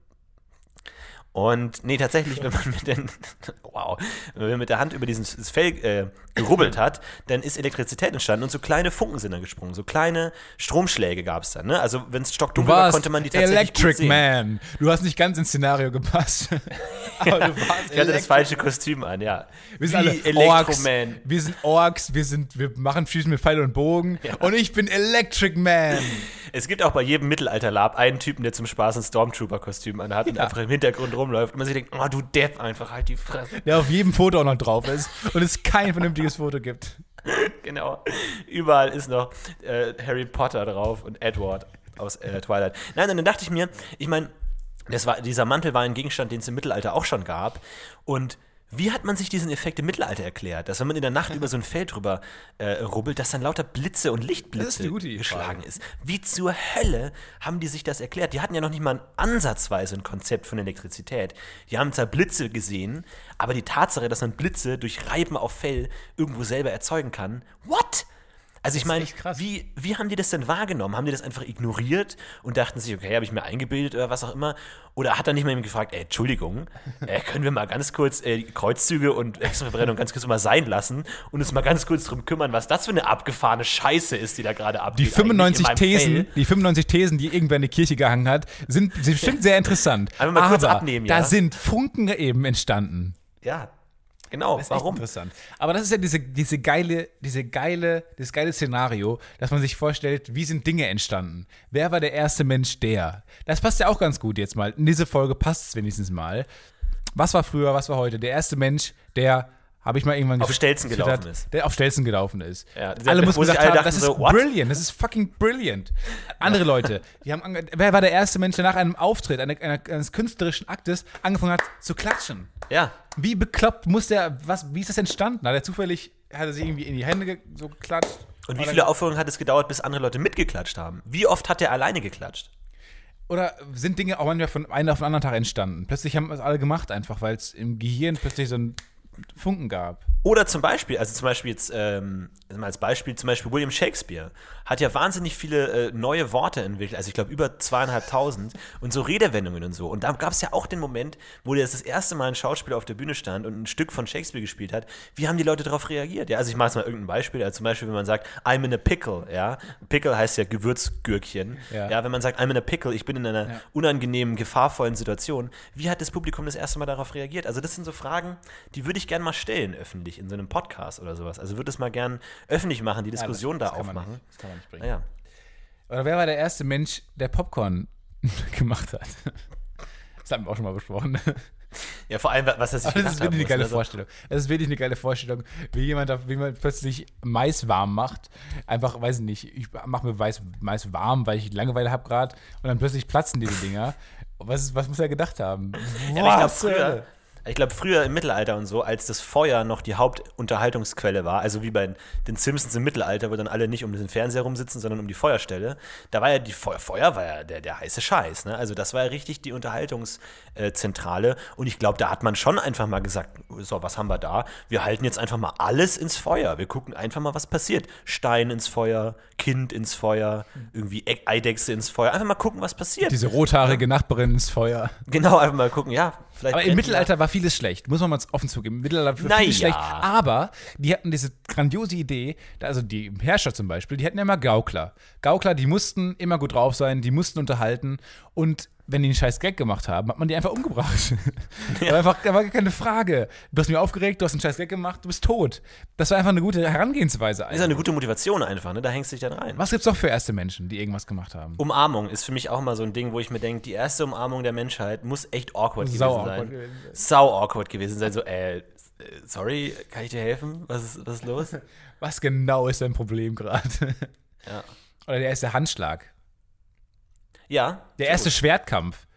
S2: und nee, tatsächlich, wenn man mit den, wow, wenn man mit der Hand über dieses das Fell äh, gerubbelt hat, dann ist Elektrizität entstanden und so kleine Funken sind dann gesprungen, so kleine Stromschläge gab es dann. Ne? Also wenn es
S1: Du
S2: stockdunkel war, konnte man die tatsächlich
S1: Electric
S2: sehen.
S1: Man. Du hast nicht ganz ins Szenario gepasst. Aber du warst
S2: Ich hatte das
S1: Electric
S2: falsche Kostüm an, ja.
S1: Wir sind alle Orks. Wir sind Orks, wir, sind, wir machen Schießen mit Pfeil und Bogen. Und ich bin Electric Man.
S2: Es gibt auch bei jedem Mittelalter-Lab einen Typen, der zum Spaß ein Stormtrooper-Kostüm anhat und
S1: Ja.
S2: einfach im Hintergrund rumläuft und man sich denkt, oh du Depp, einfach halt die Fresse.
S1: Der auf jedem Foto auch noch drauf ist. Und es kein vernünftiges Foto gibt.
S2: Genau. Überall ist noch äh, Harry Potter drauf und Edward aus äh, Twilight. Nein, dann dachte ich mir, ich meine, das war, dieser Mantel war ein Gegenstand, den es im Mittelalter auch schon gab. Und wie hat man sich diesen Effekt im Mittelalter erklärt? Dass wenn man in der Nacht über so ein Feld drüber äh, rubbelt, dass dann lauter Blitze und Lichtblitze
S1: ist
S2: geschlagen ist. Wie zur Hölle haben die sich das erklärt? Die hatten ja noch nicht mal ansatzweise ein Konzept von Elektrizität. Die haben zwar Blitze gesehen, aber die Tatsache, dass man Blitze durch Reiben auf Fell irgendwo selber erzeugen kann, what? Also ich meine, wie, wie haben die das denn wahrgenommen? Haben die das einfach ignoriert und dachten sich, okay, habe ich mir eingebildet oder was auch immer? Oder hat er nicht mal eben gefragt, ey, Entschuldigung, äh, können wir mal ganz kurz äh, Kreuzzüge und Extraverbrennung ganz kurz mal sein lassen und uns mal ganz kurz drum kümmern, was das für eine abgefahrene Scheiße ist, die da gerade abgeht?
S1: Die 95
S2: eigentlich in meinem
S1: Thesen,
S2: Fell?
S1: die 95 Thesen, die irgendwer in die Kirche gehangen hat, sind, sind bestimmt sehr interessant.
S2: Einfach mal kurz
S1: Aber
S2: abnehmen,
S1: da
S2: ja?
S1: sind Funken eben entstanden.
S2: Ja, genau.
S1: Das ist
S2: Warum?
S1: Interessant. Aber das ist ja diese, diese geile, diese geile, dieses geile Szenario, dass man sich vorstellt, wie sind Dinge entstanden? Wer war der erste Mensch, der? Das passt ja auch ganz gut jetzt mal. In diese Folge passt es wenigstens mal. Was war früher, was war heute? Der erste Mensch, der habe ich mal irgendwann
S2: Auf Stelzen gelaufen ist.
S1: Der auf Stelzen gelaufen ist.
S2: Ja,
S1: alle mussten gesagt
S2: alle
S1: haben, das ist
S2: so,
S1: brilliant, das ist fucking brilliant. Andere Leute, die haben, wer war der erste Mensch, der nach einem Auftritt, einer, eines künstlerischen Aktes angefangen hat zu klatschen?
S2: Ja.
S1: Wie bekloppt muss der, was, wie ist das entstanden? Hat er zufällig, hat er sich irgendwie in die Hände so geklatscht?
S2: Und wie viele Aufführungen hat es gedauert, bis andere Leute mitgeklatscht haben? Wie oft hat er alleine geklatscht?
S1: Oder sind Dinge auch manchmal von einem auf den anderen Tag entstanden? Plötzlich haben es alle gemacht, einfach weil es im Gehirn plötzlich so einen Funken gab.
S2: Oder zum Beispiel, also zum Beispiel jetzt, ähm, als Beispiel, zum Beispiel William Shakespeare hat ja wahnsinnig viele äh, neue Worte entwickelt, also ich glaube über zweieinhalbtausend und so Redewendungen und so. Und da gab es ja auch den Moment, wo jetzt das erste Mal ein Schauspieler auf der Bühne stand und ein Stück von Shakespeare gespielt hat. Wie haben die Leute darauf reagiert? Ja, also ich mache jetzt mal irgendein Beispiel, also zum Beispiel, wenn man sagt, I'm in a pickle, ja. Pickle heißt ja Gewürzgürkchen.
S1: Ja.
S2: Ja, wenn man sagt, I'm in a pickle, ich bin in einer
S1: Ja.
S2: unangenehmen, gefahrvollen Situation. Wie hat das Publikum das erste Mal darauf reagiert? Also das sind so Fragen, die würde ich gerne mal stellen öffentlich in so einem Podcast oder sowas. Also würde es mal gern öffentlich machen, die Diskussion
S1: das
S2: da
S1: kann man
S2: aufmachen.
S1: nicht- Das kann man nicht bringen.
S2: Naja.
S1: Oder wer war der erste Mensch, der Popcorn gemacht hat? Das haben wir auch schon mal besprochen.
S2: Ja, vor allem, was sich
S1: Aber das ist wirklich eine
S2: haben
S1: geile
S2: ne?
S1: Vorstellung. Das ist wirklich eine geile Vorstellung, wie jemand, da- wie man plötzlich Mais warm macht. Einfach, weiß ich nicht, ich mache mir Mais, Mais warm, weil ich Langeweile habe gerade und dann plötzlich platzen diese Dinger. Was, was muss er gedacht haben?
S2: Ja, aber ich glaube früher, ich glaube früher im Mittelalter und so, als das Feuer noch die Hauptunterhaltungsquelle war, also wie bei den Simpsons im Mittelalter, wo dann alle nicht um den Fernseher rumsitzen, sondern um die Feuerstelle, da war ja die Feuer, Feuer war ja der, der heiße Scheiß, ne? Also das war ja richtig die Unterhaltungszentrale und ich glaube, da hat man schon einfach mal gesagt, so, was haben wir da? Wir halten jetzt einfach mal alles ins Feuer. Wir gucken einfach mal, was passiert. Stein ins Feuer, Kind ins Feuer, irgendwie Eidechse ins Feuer. Einfach mal gucken, was passiert.
S1: Diese rothaarige Nachbarin ins Feuer.
S2: Genau, einfach mal gucken, ja, vielleicht.
S1: Aber im Mittelalter war vieles schlecht, muss man mal offen zugeben. Im Mittelalter war vieles
S2: ja.
S1: schlecht. Aber die hatten diese grandiose Idee, also die Herrscher zum Beispiel, die hatten ja immer Gaukler. Gaukler, die mussten immer gut drauf sein, die mussten unterhalten. Und wenn die einen scheiß Gag gemacht haben, hat man die einfach umgebracht. Ja. Da, war einfach, da war keine Frage. Du hast mich aufgeregt, du hast einen scheiß Gag gemacht, du bist tot. Das war einfach eine gute Herangehensweise.
S2: Das ist eine gute Motivation einfach, ne? Da hängst du dich dann rein.
S1: Was gibt's doch für erste Menschen, die irgendwas gemacht haben?
S2: Umarmung ist für mich auch mal so ein Ding, wo ich mir denke, die erste Umarmung der Menschheit muss echt awkward gewesen
S1: Sau
S2: sein.
S1: awkward gewesen.
S2: Sau awkward gewesen sein. So, äh, sorry, kann ich dir helfen? Was ist, was ist los?
S1: Was genau ist dein Problem gerade?
S2: Ja.
S1: Oder der erste Handschlag.
S2: Ja.
S1: Der erste Schwertkampf.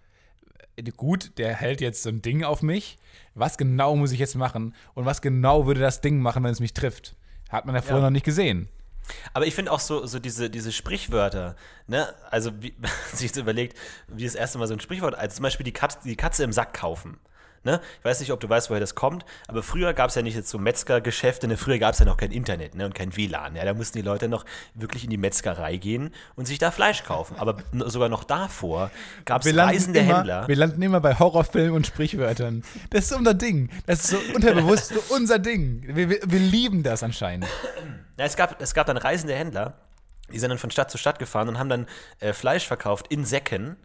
S1: Gut, der hält jetzt so ein Ding auf mich. Was genau muss ich jetzt machen? Und was genau würde das Ding machen, wenn es mich trifft? Hat man ja vorher
S2: Ja.
S1: noch nicht gesehen.
S2: Aber ich finde auch so, so diese, diese Sprichwörter, ne? Also, wie man sich jetzt überlegt, wie das erste Mal so ein Sprichwort, als zum Beispiel die Katze, die Katze im Sack kaufen. Ne? Ich weiß nicht, ob du weißt, woher das kommt, aber früher gab es ja nicht jetzt so Metzgergeschäfte, ne? früher gab es ja noch kein Internet ne? und kein WLAN. Ja? Da mussten die Leute noch wirklich in die Metzgerei gehen und sich da Fleisch kaufen. Aber sogar noch davor gab es reisende
S1: immer,
S2: Händler.
S1: wir landen immer bei Horrorfilmen und Sprichwörtern. Das ist unser Ding. Das ist so unterbewusst so unser Ding. Wir, wir, wir lieben das anscheinend.
S2: Ja, es, gab, es gab dann reisende Händler, die sind dann von Stadt zu Stadt gefahren und haben dann äh, Fleisch verkauft in Säcken.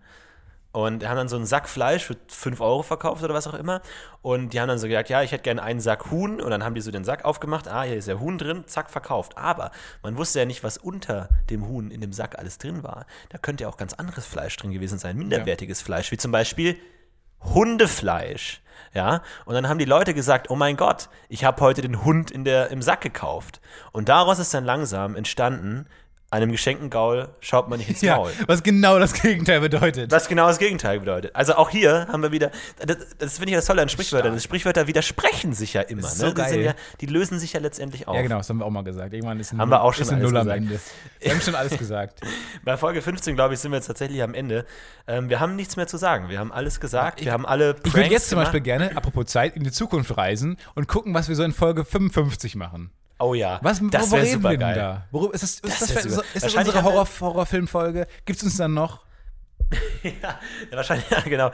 S2: Und haben dann so einen Sack Fleisch für 5 Euro verkauft oder was auch immer. Und die haben dann so gesagt, ja, ich hätte gerne einen Sack Huhn. Und dann haben die so den Sack aufgemacht. Ah, hier ist der Huhn drin, zack, verkauft. Aber man wusste ja nicht, was unter dem Huhn in dem Sack alles drin war. Da könnte ja auch ganz anderes Fleisch drin gewesen sein, minderwertiges Fleisch, wie zum Beispiel Hundefleisch. Ja, und dann haben die Leute gesagt, oh mein Gott, ich habe heute den Hund in der, im Sack gekauft. Und daraus ist dann langsam entstanden, einem geschenkten Gaul schaut man nicht ins
S1: Ja,
S2: Maul.
S1: was genau das Gegenteil bedeutet.
S2: Was genau das Gegenteil bedeutet. Also auch hier haben wir wieder, das, das finde ich das Tolle an Sprichwörtern. Das Sprichwörter widersprechen sich ja immer. ne?
S1: so
S2: die, ja, die lösen sich ja letztendlich auf.
S1: Ja, genau, das haben wir auch mal gesagt. Irgendwann ist ein
S2: Haben wir auch schon
S1: ist ein
S2: alles
S1: Null am
S2: gesagt.
S1: Ende. Wir haben schon alles gesagt.
S2: Bei Folge 15, glaube ich, sind wir jetzt tatsächlich am Ende. Ähm, wir haben nichts mehr zu sagen. Wir haben alles gesagt. wir haben alle
S1: Ich würde
S2: Pranks
S1: jetzt zum. Beispiel gerne, apropos Zeit, in die Zukunft reisen und gucken, was wir so in Folge 55 machen.
S2: Oh ja,
S1: Was,
S2: das
S1: worüber
S2: wäre
S1: reden
S2: super
S1: wir denn da? Worum, ist das, ist
S2: Das
S1: das,
S2: super.
S1: ist das unsere Horror, Horrorfilmfolge? Gibt es uns dann noch?
S2: Ja, wahrscheinlich, ja, genau.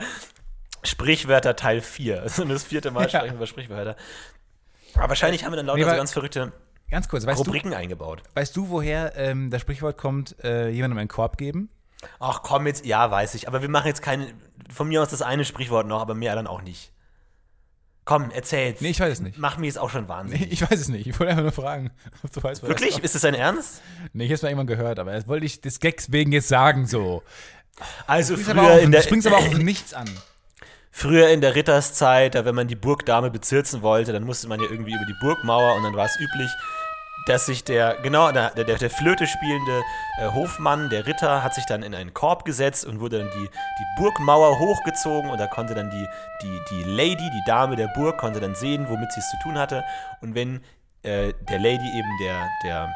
S2: Sprichwörter Teil 4. Also das vierte Mal
S1: Ja.
S2: sprechen wir über Sprichwörter. Aber wahrscheinlich haben wir dann lauter
S1: Nee,
S2: so ganz verrückte
S1: Ganz kurz, weißt, du,
S2: Rubriken eingebaut.
S1: weißt du, woher ähm, das Sprichwort kommt, äh, jemandem einen Korb geben?
S2: Ach komm jetzt, ja, weiß ich. Aber wir machen jetzt keine, von mir aus das eine Sprichwort noch, aber mehr dann auch nicht. Komm, erzähl's.
S1: Nee, ich weiß es nicht.
S2: Mach mir jetzt auch schon wahnsinnig.
S1: Ich weiß es nicht. Ich wollte einfach nur fragen, ob du weißt, das
S2: Wirklich?
S1: kommt.
S2: Ist das dein Ernst?
S1: Nee, ich habe es mal irgendwann gehört, aber das wollte ich des Gags wegen jetzt sagen so.
S2: Also
S1: aber,
S2: früher
S1: auf,
S2: in, der,
S1: springst aber auf nichts an.
S2: früher in der Ritterszeit, da wenn man die Burgdame bezirzen wollte, dann musste man ja irgendwie über die Burgmauer und dann war es üblich, dass sich der, genau, der, der, der Flöte spielende äh, Hofmann, der Ritter, hat sich dann in einen Korb gesetzt und wurde dann die, die Burgmauer hochgezogen und da konnte dann die, die, die Lady, die Dame der Burg, konnte dann sehen, womit sie es zu tun hatte. Und wenn äh, der Lady eben der, der,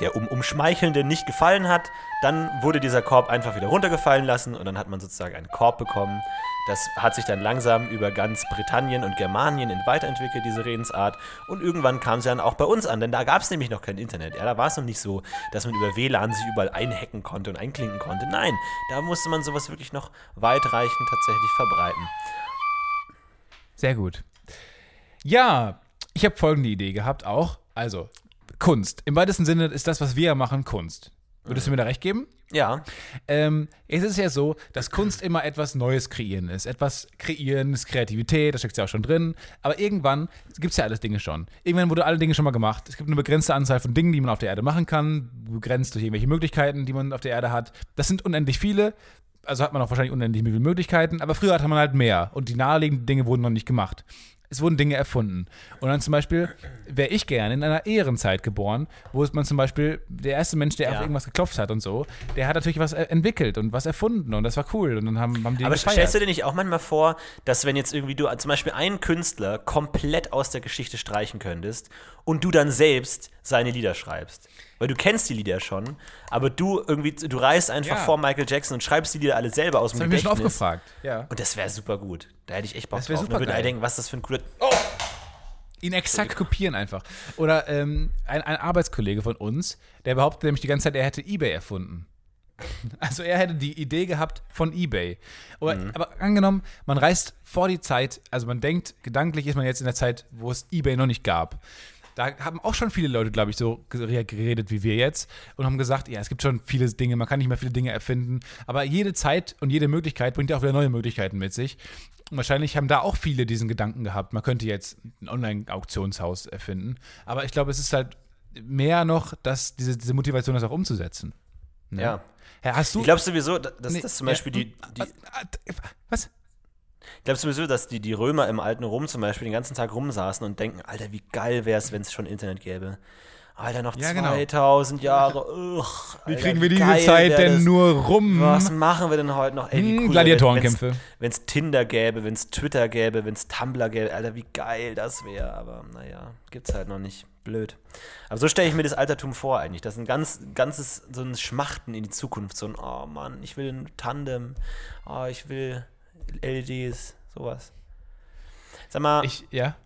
S2: der um, Umschmeichelnde nicht gefallen hat, dann wurde dieser Korb einfach wieder runtergefallen lassen und dann hat man sozusagen einen Korb bekommen. Das hat sich dann langsam über ganz Britannien und Germanien weiterentwickelt, diese Redensart. Und irgendwann kam sie dann auch bei uns an, denn da gab es nämlich noch kein Internet. Ja, da war es noch nicht so, dass man über WLAN sich überall einhacken konnte und einklinken konnte. Nein, da musste man sowas wirklich noch weitreichend tatsächlich verbreiten.
S1: Sehr gut. Ja, ich habe folgende Idee gehabt auch. Also, Kunst. Im weitesten Sinne ist das, was wir machen, Kunst. Würdest du mir da recht geben?
S2: Ja,
S1: Ähm, es ist ja so, dass Kunst immer etwas Neues kreieren ist. Etwas kreieren ist Kreativität, da steckt ja auch schon drin. Aber irgendwann gibt es ja alles Dinge schon. Irgendwann wurde alle Dinge schon mal gemacht. Es gibt eine begrenzte Anzahl von Dingen, die man auf der Erde machen kann, begrenzt durch irgendwelche Möglichkeiten, die man auf der Erde hat. Das sind unendlich viele. Also hat man auch wahrscheinlich unendlich viele Möglichkeiten, aber früher hatte man halt mehr und die naheliegenden Dinge wurden noch nicht gemacht. Es wurden Dinge erfunden. Und dann zum Beispiel wäre ich gerne in einer Ehrenzeit geboren, wo es man zum Beispiel, der erste Mensch, der
S2: Ja.
S1: auf irgendwas geklopft hat und so, der hat natürlich was äh, entwickelt und was erfunden und das war cool. Und dann haben, haben die
S2: Aber
S1: gefeiert.
S2: stellst du dir nicht auch manchmal vor, dass wenn jetzt irgendwie du zum Beispiel einen Künstler komplett aus der Geschichte streichen könntest und du dann selbst seine Lieder schreibst? Weil du kennst die Lieder schon, aber du irgendwie, du reist einfach
S1: Ja.
S2: vor Michael Jackson und schreibst die Lieder alle selber aus dem
S1: das habe ich schon
S2: Gedächtnis.
S1: aufgefragt. Ja.
S2: Und das wäre super gut. Da hätte ich echt Bock
S1: Das
S2: drauf. Da würden
S1: supergeil.
S2: alle denken, was das für ein cooler.
S1: Ihn exakt kopieren einfach. Oder ähm, ein, ein Arbeitskollege von uns, der behauptet nämlich die ganze Zeit, er hätte eBay erfunden. Also er hätte die Idee gehabt von eBay. Aber,
S2: Mhm.
S1: aber angenommen, man reist vor die Zeit, also man denkt, gedanklich ist man jetzt in der Zeit, wo es eBay noch nicht gab. Da haben auch schon viele Leute, glaube ich, so geredet wie wir jetzt und haben gesagt, ja, es gibt schon viele Dinge, man kann nicht mehr viele Dinge erfinden, aber jede Zeit und jede Möglichkeit bringt ja auch wieder neue Möglichkeiten mit sich. Und wahrscheinlich haben da auch viele diesen Gedanken gehabt, man könnte jetzt ein Online-Auktionshaus erfinden, aber ich glaube, es ist halt mehr noch, dass diese, diese Motivation, das auch umzusetzen. Ne?
S2: Ja.
S1: Ja, hast du.
S2: Ich glaube sowieso, dass
S1: Nee,
S2: das zum
S1: ja,
S2: Beispiel die, die
S1: Was?
S2: Ich glaube sowieso, dass die, die Römer im alten Rom zum Beispiel den ganzen Tag rumsaßen und denken, Alter, wie geil wäre es, wenn es schon Internet gäbe. Alter, noch
S1: Ja, genau.
S2: 2000 Jahre. Ugh,
S1: Wie
S2: Alter,
S1: kriegen wir diese Zeit denn
S2: das.
S1: nur rum?
S2: Was machen wir denn heute noch? Ey, wie
S1: Hm, Gladiatorenkämpfe.
S2: Wenn es Tinder gäbe, wenn es Twitter gäbe, wenn es Tumblr gäbe, Alter, wie geil das wäre. Aber naja, gibt's halt noch nicht. Blöd. Aber so stelle ich mir das Altertum vor eigentlich. Das ist ein ganz, ganzes, so ein Schmachten in die Zukunft. So ein, oh Mann, ich will ein Tandem. Oh, ich will LEDs, sowas. Sag mal,
S1: Ich, ja.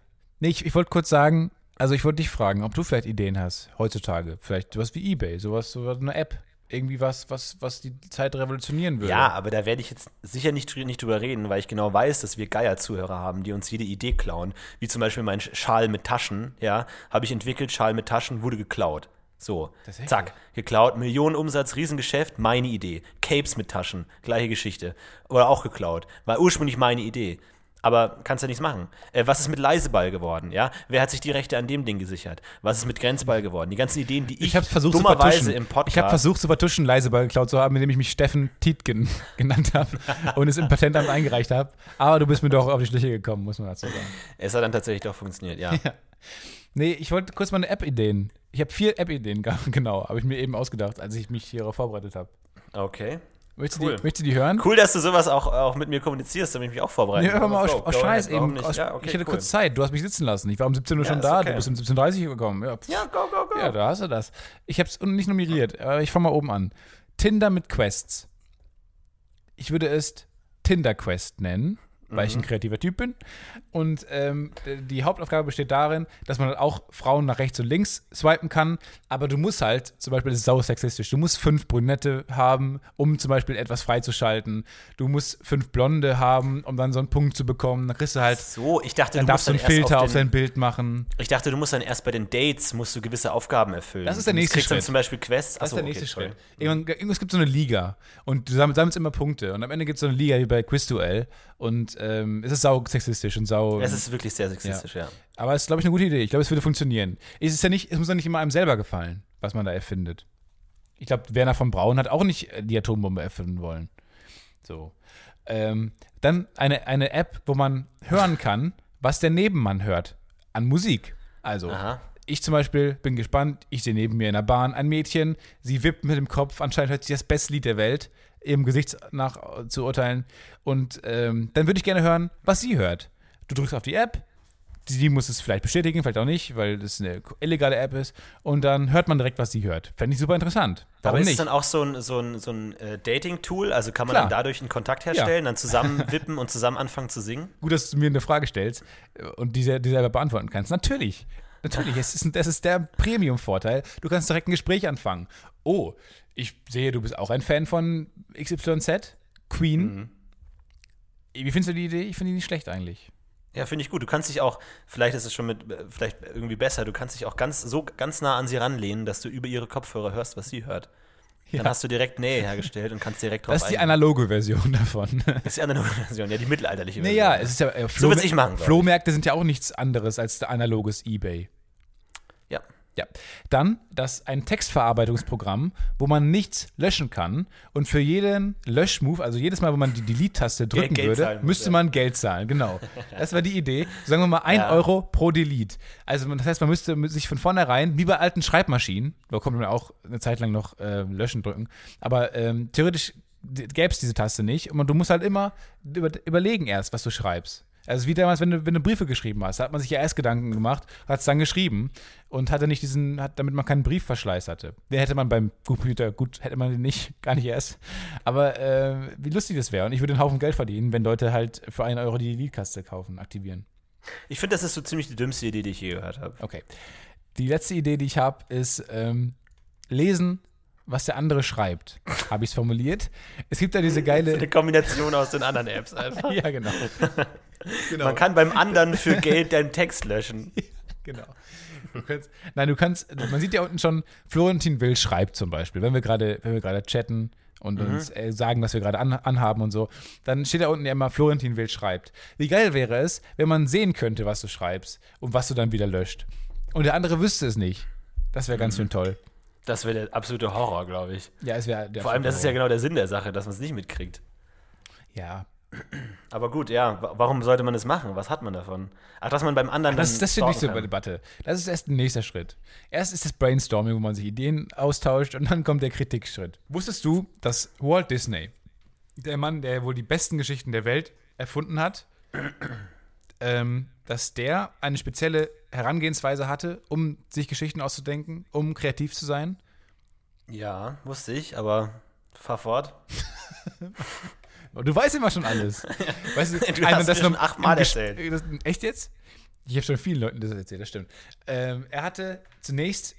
S1: Nee, ich, ich wollte kurz sagen, also ich wollte dich fragen, ob du vielleicht Ideen hast, heutzutage. Vielleicht sowas wie Ebay, sowas, sowas eine App. Irgendwie was, was, was die Zeit revolutionieren würde.
S2: Ja, aber da werde ich jetzt sicher nicht, nicht drüber reden, weil ich genau weiß, dass wir Geier-Zuhörer haben, die uns jede Idee klauen. Wie zum Beispiel mein Schal mit Taschen, ja, habe ich entwickelt, Schal mit Taschen, wurde geklaut. So, zack, geklaut, Millionenumsatz, Riesengeschäft, meine Idee. Capes mit Taschen, gleiche Geschichte. Oder auch geklaut. War ursprünglich meine Idee. Aber kannst ja nichts machen. Äh, was ist mit Leiseball geworden? Ja? Wer hat sich die Rechte an dem Ding gesichert? Was ist mit Grenzball geworden? Die ganzen Ideen, die ich,
S1: Ich versucht
S2: dummerweise im Podcast.
S1: Ich habe versucht zu vertuschen, Leiseball geklaut zu haben, indem ich mich Steffen Tietgen genannt habe und es im Patentamt eingereicht habe. Aber du bist mir doch auf die Schliche gekommen, muss man dazu sagen.
S2: es hat dann tatsächlich doch funktioniert, ja.
S1: Nee, ich wollte kurz mal eine App-Ideen. Ich habe vier App-Ideen, genau, habe ich mir eben ausgedacht, als ich mich hierauf vorbereitet habe.
S2: Okay.
S1: Möchtest,
S2: Cool.
S1: du die, möchtest du die hören?
S2: Cool, dass du sowas auch, auch mit mir kommunizierst, damit ich mich auch vorbereiten
S1: Nee, einfach mal aus
S2: go
S1: Scheiß
S2: ahead,
S1: eben.
S2: nicht?
S1: Aus,
S2: ja, okay,
S1: ich hatte
S2: cool.
S1: kurz Zeit, du hast mich sitzen lassen. Ich war um 17 Uhr
S2: Ja,
S1: schon da,
S2: okay.
S1: du bist um 17.30 Uhr gekommen. Ja.
S2: Ja, go, go, go.
S1: ja, da hast du das. Ich habe es nicht nummeriert, aber ich fange mal oben an. Tinder mit Quests. Ich würde es Tinder Quest nennen, weil
S2: Mhm.
S1: ich ein kreativer Typ bin. Und ähm, die Hauptaufgabe besteht darin, dass man halt auch Frauen nach rechts und links swipen kann. Aber du musst halt, zum Beispiel, das ist sau sexistisch, du musst fünf Brünette haben, um zum Beispiel etwas freizuschalten. Du musst fünf Blonde haben, um dann so einen Punkt zu bekommen. Dann kriegst du halt,
S2: So, ich dachte,
S1: dann
S2: du
S1: darfst
S2: musst
S1: du einen
S2: dann erst
S1: Filter auf,
S2: auf
S1: dein
S2: den,
S1: Bild machen.
S2: Ich dachte, du musst dann erst bei den Dates musst du gewisse Aufgaben erfüllen.
S1: Das ist der nächste
S2: kriegst dann
S1: Schritt.
S2: zum Beispiel Quests.
S1: Das ist der
S2: okay,
S1: nächste
S2: toll.
S1: Schritt. Irgendwas gibt so eine Liga und du sammel- sammelst immer Punkte und am Ende gibt es so eine Liga wie bei Quizduell und ähm, es ist sau sexistisch und sau.
S2: Es ist wirklich sehr sexistisch, ja.
S1: aber es ist, glaube ich, eine gute Idee. Ich glaube, es würde funktionieren. Es ist ja nicht, es muss ja nicht immer einem selber gefallen, was man da erfindet. Ich glaube, Werner von Braun hat auch nicht äh, die Atombombe erfinden wollen. So. Ähm, dann eine, eine App, wo man hören kann, was der Nebenmann hört an Musik. Also,
S2: Aha.
S1: ich zum Beispiel bin gespannt, ich sehe neben mir in der Bahn ein Mädchen, sie wippt mit dem Kopf, anscheinend hört sie das beste Lied der Welt, ihrem Gesicht nach äh, zu urteilen. Und ähm, dann würde ich gerne hören, was sie hört. Du drückst auf die App, sie muss es vielleicht bestätigen, vielleicht auch nicht, weil das eine illegale App ist. Und dann hört man direkt, was sie hört. Fände ich super interessant. Warum
S2: Aber ist
S1: nicht?
S2: es dann auch so ein, so ein, so ein äh, Dating-Tool? Also kann man
S1: Klar.
S2: dann dadurch einen Kontakt herstellen, dann zusammen wippen und zusammen anfangen zu singen?
S1: Gut, dass du mir eine Frage stellst und die, die selber beantworten kannst. Natürlich. Natürlich. Es ist, das ist der Premium-Vorteil. Du kannst direkt ein Gespräch anfangen. Oh, ich sehe, du bist auch ein Fan von XYZ, Queen.
S2: Mhm.
S1: Wie findest du die Idee? Ich finde die nicht schlecht eigentlich.
S2: Ja, finde ich gut. Du kannst dich auch, vielleicht ist es schon mit, äh, vielleicht irgendwie besser, du kannst dich auch ganz, so ganz nah an sie ranlehnen, dass du über ihre Kopfhörer hörst, was sie hört. Dann
S1: Ja.
S2: hast du direkt Nähe hergestellt und kannst direkt drauf
S1: Das ist die analoge Version davon.
S2: Das ist die andere Version, ja, die mittelalterliche Version.
S1: naja, es ist ja. Äh,
S2: So ich machen.
S1: Flohmärkte sind ja auch nichts anderes als analoges Ebay.
S2: Ja.
S1: Dann das ein Textverarbeitungsprogramm, wo man nichts löschen kann und für jeden Löschmove, also jedes Mal, wo man die Delete-Taste drücken
S2: Geld
S1: würde, müsste man Geld zahlen. Genau. Das war die Idee. Sagen wir mal ein
S2: Ja.
S1: Euro pro Delete. Also das heißt, man müsste sich von vornherein, wie bei alten Schreibmaschinen, da konnte man auch eine Zeit lang noch äh, löschen drücken, aber ähm, theoretisch gäbe es diese Taste nicht und du musst halt immer über, überlegen erst, was du schreibst. Also wie damals, wenn du, wenn du Briefe geschrieben hast, da hat man sich ja erst Gedanken gemacht, hat es dann geschrieben und hatte nicht diesen, hat, damit man keinen Briefverschleiß hatte. Den hätte man beim Computer, gut, hätte man den nicht, gar nicht erst. Aber äh, wie lustig das wäre. Und ich würde einen Haufen Geld verdienen, wenn Leute halt für einen Euro die Liedkaste kaufen, aktivieren.
S2: Ich finde, das ist so ziemlich die dümmste Idee, die ich je gehört habe.
S1: Okay. Die letzte Idee, die ich habe, ist ähm, lesen, was der andere schreibt. Habe ich es formuliert. Es gibt da diese geile.
S2: Eine Kombination aus den anderen Apps einfach.
S1: ja, genau. Genau.
S2: Man kann beim anderen für Geld deinen Text löschen.
S1: genau. Du kannst, nein, du kannst, man sieht ja unten schon, Florentin Will schreibt zum Beispiel, wenn wir gerade, wenn wir gerade chatten und
S2: Mhm.
S1: uns äh, sagen, was wir gerade an, anhaben und so, dann steht da unten ja immer, Florentin Will schreibt. Wie geil wäre es, wenn man sehen könnte, was du schreibst und was du dann wieder löscht. Und der andere wüsste es nicht. Das wäre
S2: Mhm.
S1: ganz schön toll.
S2: Das wäre der absolute Horror, glaube ich.
S1: Ja, es wäre
S2: Vor allem, das ist ja genau der Sinn der Sache, dass man es nicht mitkriegt.
S1: Ja,
S2: Aber gut, ja, wa- warum sollte man das machen? Was hat man davon? Ach, dass man beim anderen
S1: Das,
S2: dann
S1: das so
S2: stalken
S1: bei
S2: kann.
S1: Debatte. Das ist erst ein nächster Schritt. Erst ist das Brainstorming, wo man sich Ideen austauscht und dann kommt der Kritikschritt. Wusstest du, dass Walt Disney, der Mann, der wohl die besten Geschichten der Welt erfunden hat, ähm, dass der eine spezielle Herangehensweise hatte, um sich Geschichten auszudenken, um kreativ zu sein?
S2: Ja, wusste ich, aber fahr fort.
S1: Du weißt immer schon alles. Weißt
S2: Du hast mir schon achtmal erzählt.
S1: Das, echt jetzt? Ich habe schon vielen Leuten das erzählt, das stimmt. Ähm, er hatte zunächst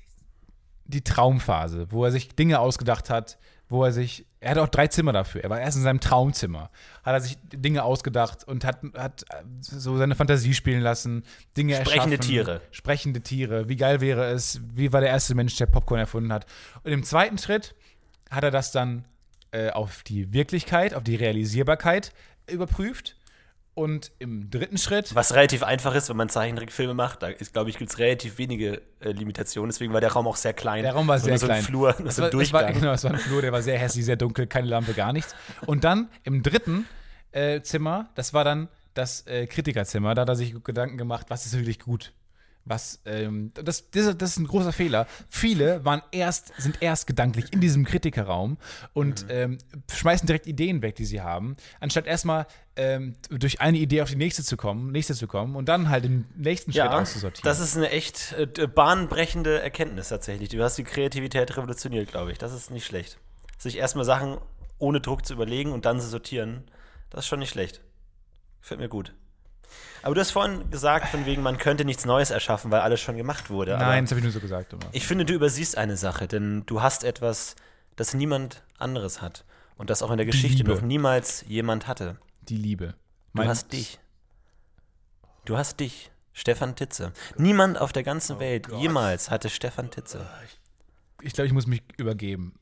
S1: die Traumphase, wo er sich Dinge ausgedacht hat, wo er sich, er hatte auch drei Zimmer dafür. Er war erst in seinem Traumzimmer, hat er sich Dinge ausgedacht und hat, hat so seine Fantasie spielen lassen, Dinge
S2: Sprechende. Tiere.
S1: Sprechende Tiere. Wie geil wäre es? Wie war der erste Mensch, der Popcorn erfunden hat? Und im zweiten Schritt hat er das dann äh, auf die Wirklichkeit, auf die Realisierbarkeit überprüft. Und im dritten Schritt
S2: Was relativ einfach ist, wenn man Zeichentrickfilme macht. Da ist, glaube ich, gibt es relativ wenige äh, Limitationen. Deswegen war der Raum auch sehr klein.
S1: Der Raum war sehr
S2: so
S1: klein.
S2: Ein Flur,
S1: Es
S2: so
S1: war,
S2: ein
S1: war,
S2: Durchgang.
S1: genau, es war ein Flur, der war sehr hässlich, sehr dunkel, keine Lampe, gar nichts. Und dann im dritten äh, Zimmer, das war dann das äh, Kritikerzimmer, da hat er sich Gedanken gemacht, was ist wirklich gut. Was, ähm, das, das, das ist ein großer Fehler. Viele waren erst, sind erst gedanklich in diesem Kritikerraum und ähm, schmeißen direkt Ideen weg, die sie haben, anstatt erstmal ähm, durch eine Idee auf die nächste zu kommen, nächste zu kommen und dann halt den nächsten Schritt
S2: Ja,
S1: auszusortieren.
S2: das ist eine echt äh, bahnbrechende Erkenntnis tatsächlich. Du hast die Kreativität revolutioniert, glaube ich. Das ist nicht schlecht. Sich erstmal Sachen ohne Druck zu überlegen und dann zu sortieren, das ist schon nicht schlecht. Gefällt mir gut. Aber du hast vorhin gesagt, von wegen, man könnte nichts Neues erschaffen, weil alles schon gemacht wurde.
S1: Nein,
S2: Aber
S1: das habe ich nur so gesagt. Immer.
S2: ich finde, du übersiehst eine Sache, denn du hast etwas, das niemand anderes hat. Und das auch in der Geschichte noch niemals jemand hatte.
S1: Die Liebe.
S2: Du hast dich. Du hast dich, Stefan Titze. Niemand auf der ganzen Welt
S1: Gott.
S2: jemals hatte Stefan Titze.
S1: Ich glaube, ich muss mich übergeben.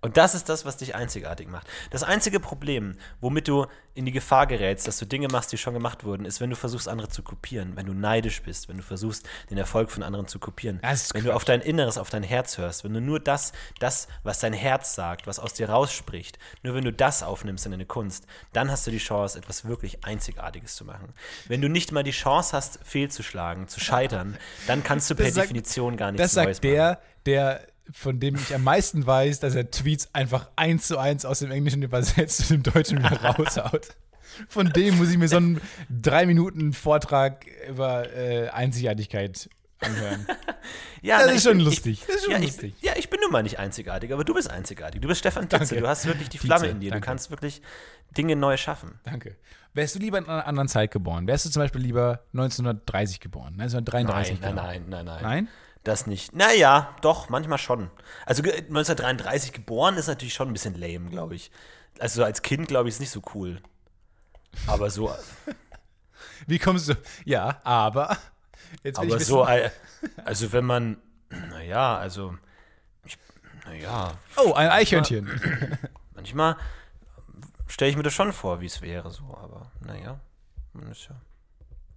S2: Und das ist das, was dich einzigartig macht. Das einzige Problem, womit du in die Gefahr gerätst, dass du Dinge machst, die schon gemacht wurden, ist, wenn du versuchst, andere zu kopieren, wenn du neidisch bist, wenn du versuchst, den Erfolg von anderen zu kopieren, wenn du auf dein Inneres, auf dein Herz hörst, wenn du nur das, das, was dein Herz sagt, was aus dir rausspricht, nur wenn du das aufnimmst in deine Kunst, dann hast du die Chance, etwas wirklich Einzigartiges zu machen. Wenn du nicht mal die Chance hast, fehlzuschlagen, zu scheitern, dann kannst du per
S1: sagt-
S2: Definition gar nichts
S1: Das sagt
S2: Neues machen.
S1: der, der, von dem ich am meisten weiß, dass er Tweets einfach eins zu eins aus dem Englischen übersetzt und im Deutschen wieder raushaut. Von dem muss ich mir so einen drei Minuten Vortrag über äh, Einzigartigkeit anhören.
S2: Ja,
S1: Das
S2: na,
S1: ist schon
S2: bin-
S1: lustig.
S2: Ich,
S1: Das ist schon
S2: ja,
S1: lustig.
S2: Ich, ja, ich bin nun mal nicht einzigartig, aber du bist einzigartig. Du bist Stefan.
S1: Danke.
S2: Du hast wirklich die
S1: Tietze,
S2: Flamme in dir.
S1: danke.
S2: Du kannst wirklich Dinge neu schaffen.
S1: Danke. Wärst du lieber in einer anderen Zeit geboren? Wärst du zum Beispiel lieber 1930 geboren? 1933
S2: Nein, nein, nein, nein, nein.
S1: Nein?
S2: Das nicht. Naja, doch, manchmal schon. Also ge- 1933 geboren ist natürlich schon ein bisschen lame, glaube ich. Also als Kind, glaube ich, ist nicht so cool. Aber so,
S1: Wie kommst du? Ja, aber. Jetzt
S2: aber so, also wenn man, naja, also, ich, naja,
S1: oh, ein Eichhörnchen.
S2: Manchmal stelle ich mir das schon vor, wie es wäre, so, aber naja, man ist ja,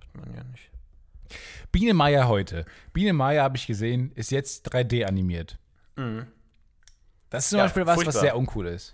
S2: ist man ja nicht.
S1: Biene Meier heute. Biene Meier, habe ich gesehen, ist jetzt 3D animiert. Das ist zum
S2: Ja,
S1: Beispiel was, was
S2: furchtbar.
S1: sehr uncool ist.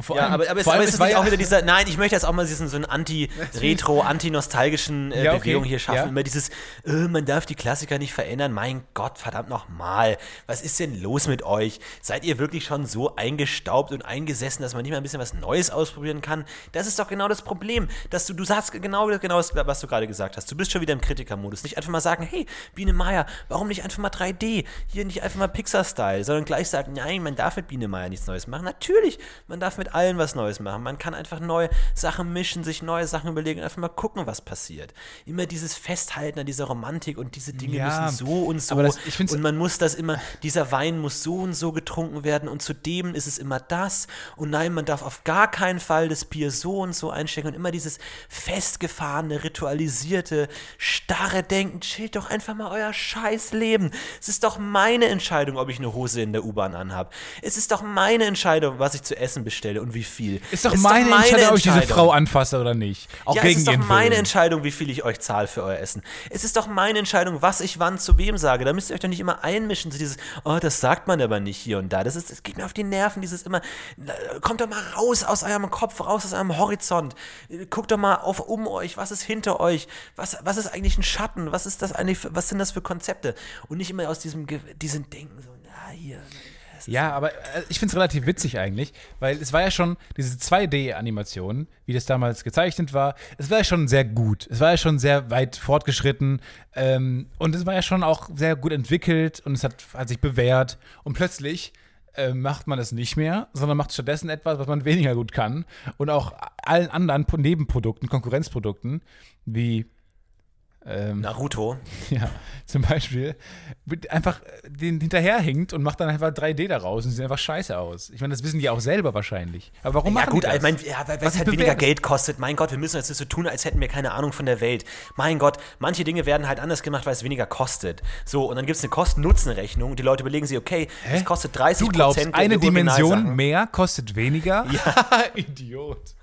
S1: Vor
S2: Ja,
S1: allem,
S2: aber, aber, es, aber es ist
S1: ja-
S2: auch wieder dieser, nein, ich möchte jetzt auch mal diesen so einen anti-retro, anti-nostalgischen äh,
S1: Ja, okay.
S2: Bewegung hier schaffen.
S1: Ja.
S2: Immer dieses, äh, man darf die Klassiker nicht verändern. Mein Gott, verdammt nochmal. Was ist denn los mit euch? Seid ihr wirklich schon so eingestaubt und eingesessen, dass man nicht mal ein bisschen was Neues ausprobieren kann? Das ist doch genau das Problem, dass du, du sagst genau, genau das, was du gerade gesagt hast. Du bist schon wieder im Kritikermodus. Nicht einfach mal sagen, hey, Biene Meier, warum nicht einfach mal 3D? Hier nicht einfach mal Pixar-Style, sondern gleich sagen, nein, man darf mit Biene Meier nichts Neues machen. Natürlich, man darf mit mit allen was Neues machen. Man kann einfach neue Sachen mischen, sich neue Sachen überlegen und einfach mal gucken, was passiert. Immer dieses Festhalten an dieser Romantik und diese Dinge
S1: Ja,
S2: müssen so und so.
S1: aber das-
S2: und man muss das immer, dieser Wein muss so und so getrunken werden und zudem ist es immer das. Und nein, man darf auf gar keinen Fall das Bier so und so einstecken und immer dieses festgefahrene, ritualisierte, starre Denken. Chillt doch einfach mal euer scheiß Leben. Es ist doch meine Entscheidung, ob ich eine Hose in der U-Bahn anhab. Es ist doch meine Entscheidung, was ich zu essen bestelle und wie viel.
S1: Ist doch
S2: Es
S1: meine, Entscheidung, ob ich diese. Frau anfasse oder nicht. Auch
S2: Ja,
S1: gegen
S2: es ist doch meine
S1: Willen.
S2: Entscheidung, wie viel ich euch zahle für euer Essen. Es ist doch meine Entscheidung, was ich wann zu wem sage. Da müsst ihr euch doch nicht immer einmischen, so dieses, oh, das sagt man aber nicht hier und da. Das, ist, das geht mir auf die Nerven, dieses immer, kommt doch mal raus aus eurem Kopf, raus aus eurem Horizont. Guckt doch mal auf um euch, was ist hinter euch, was, was ist eigentlich ein Schatten, was ist das eigentlich, für, was sind das für Konzepte? Und nicht immer aus diesem, diesem Denken, so, na hier.
S1: Ja, aber äh, ich finde es relativ witzig eigentlich, weil es war ja schon diese 2D-Animation, wie das damals gezeichnet war, es war ja schon sehr gut. Es war ja schon sehr weit fortgeschritten ähm, und es war ja schon auch sehr gut entwickelt und es hat, hat sich bewährt. Und plötzlich äh, macht man es nicht mehr, sondern macht stattdessen etwas, was man weniger gut kann. Und auch allen anderen Nebenprodukten, Konkurrenzprodukten, wie ähm,
S2: Naruto.
S1: ja, zum Beispiel, einfach äh, den hinterherhinkt und macht dann einfach 3D daraus und sieht einfach scheiße aus. Ich meine, das wissen die auch selber wahrscheinlich. Aber warum
S2: Ja
S1: machen
S2: gut,
S1: die das?
S2: ich meine, ja, weil es halt weniger? Geld kostet. Mein Gott, wir müssen jetzt so tun, als hätten wir keine Ahnung von der Welt. Mein Gott, manche Dinge werden halt anders gemacht, weil es weniger kostet. So, und dann gibt es eine Kosten-Nutzen-Rechnung. Die Leute überlegen sich, okay, es kostet 30
S1: Du glaubst, eine Dimension mehr kostet weniger? Ja, Idiot.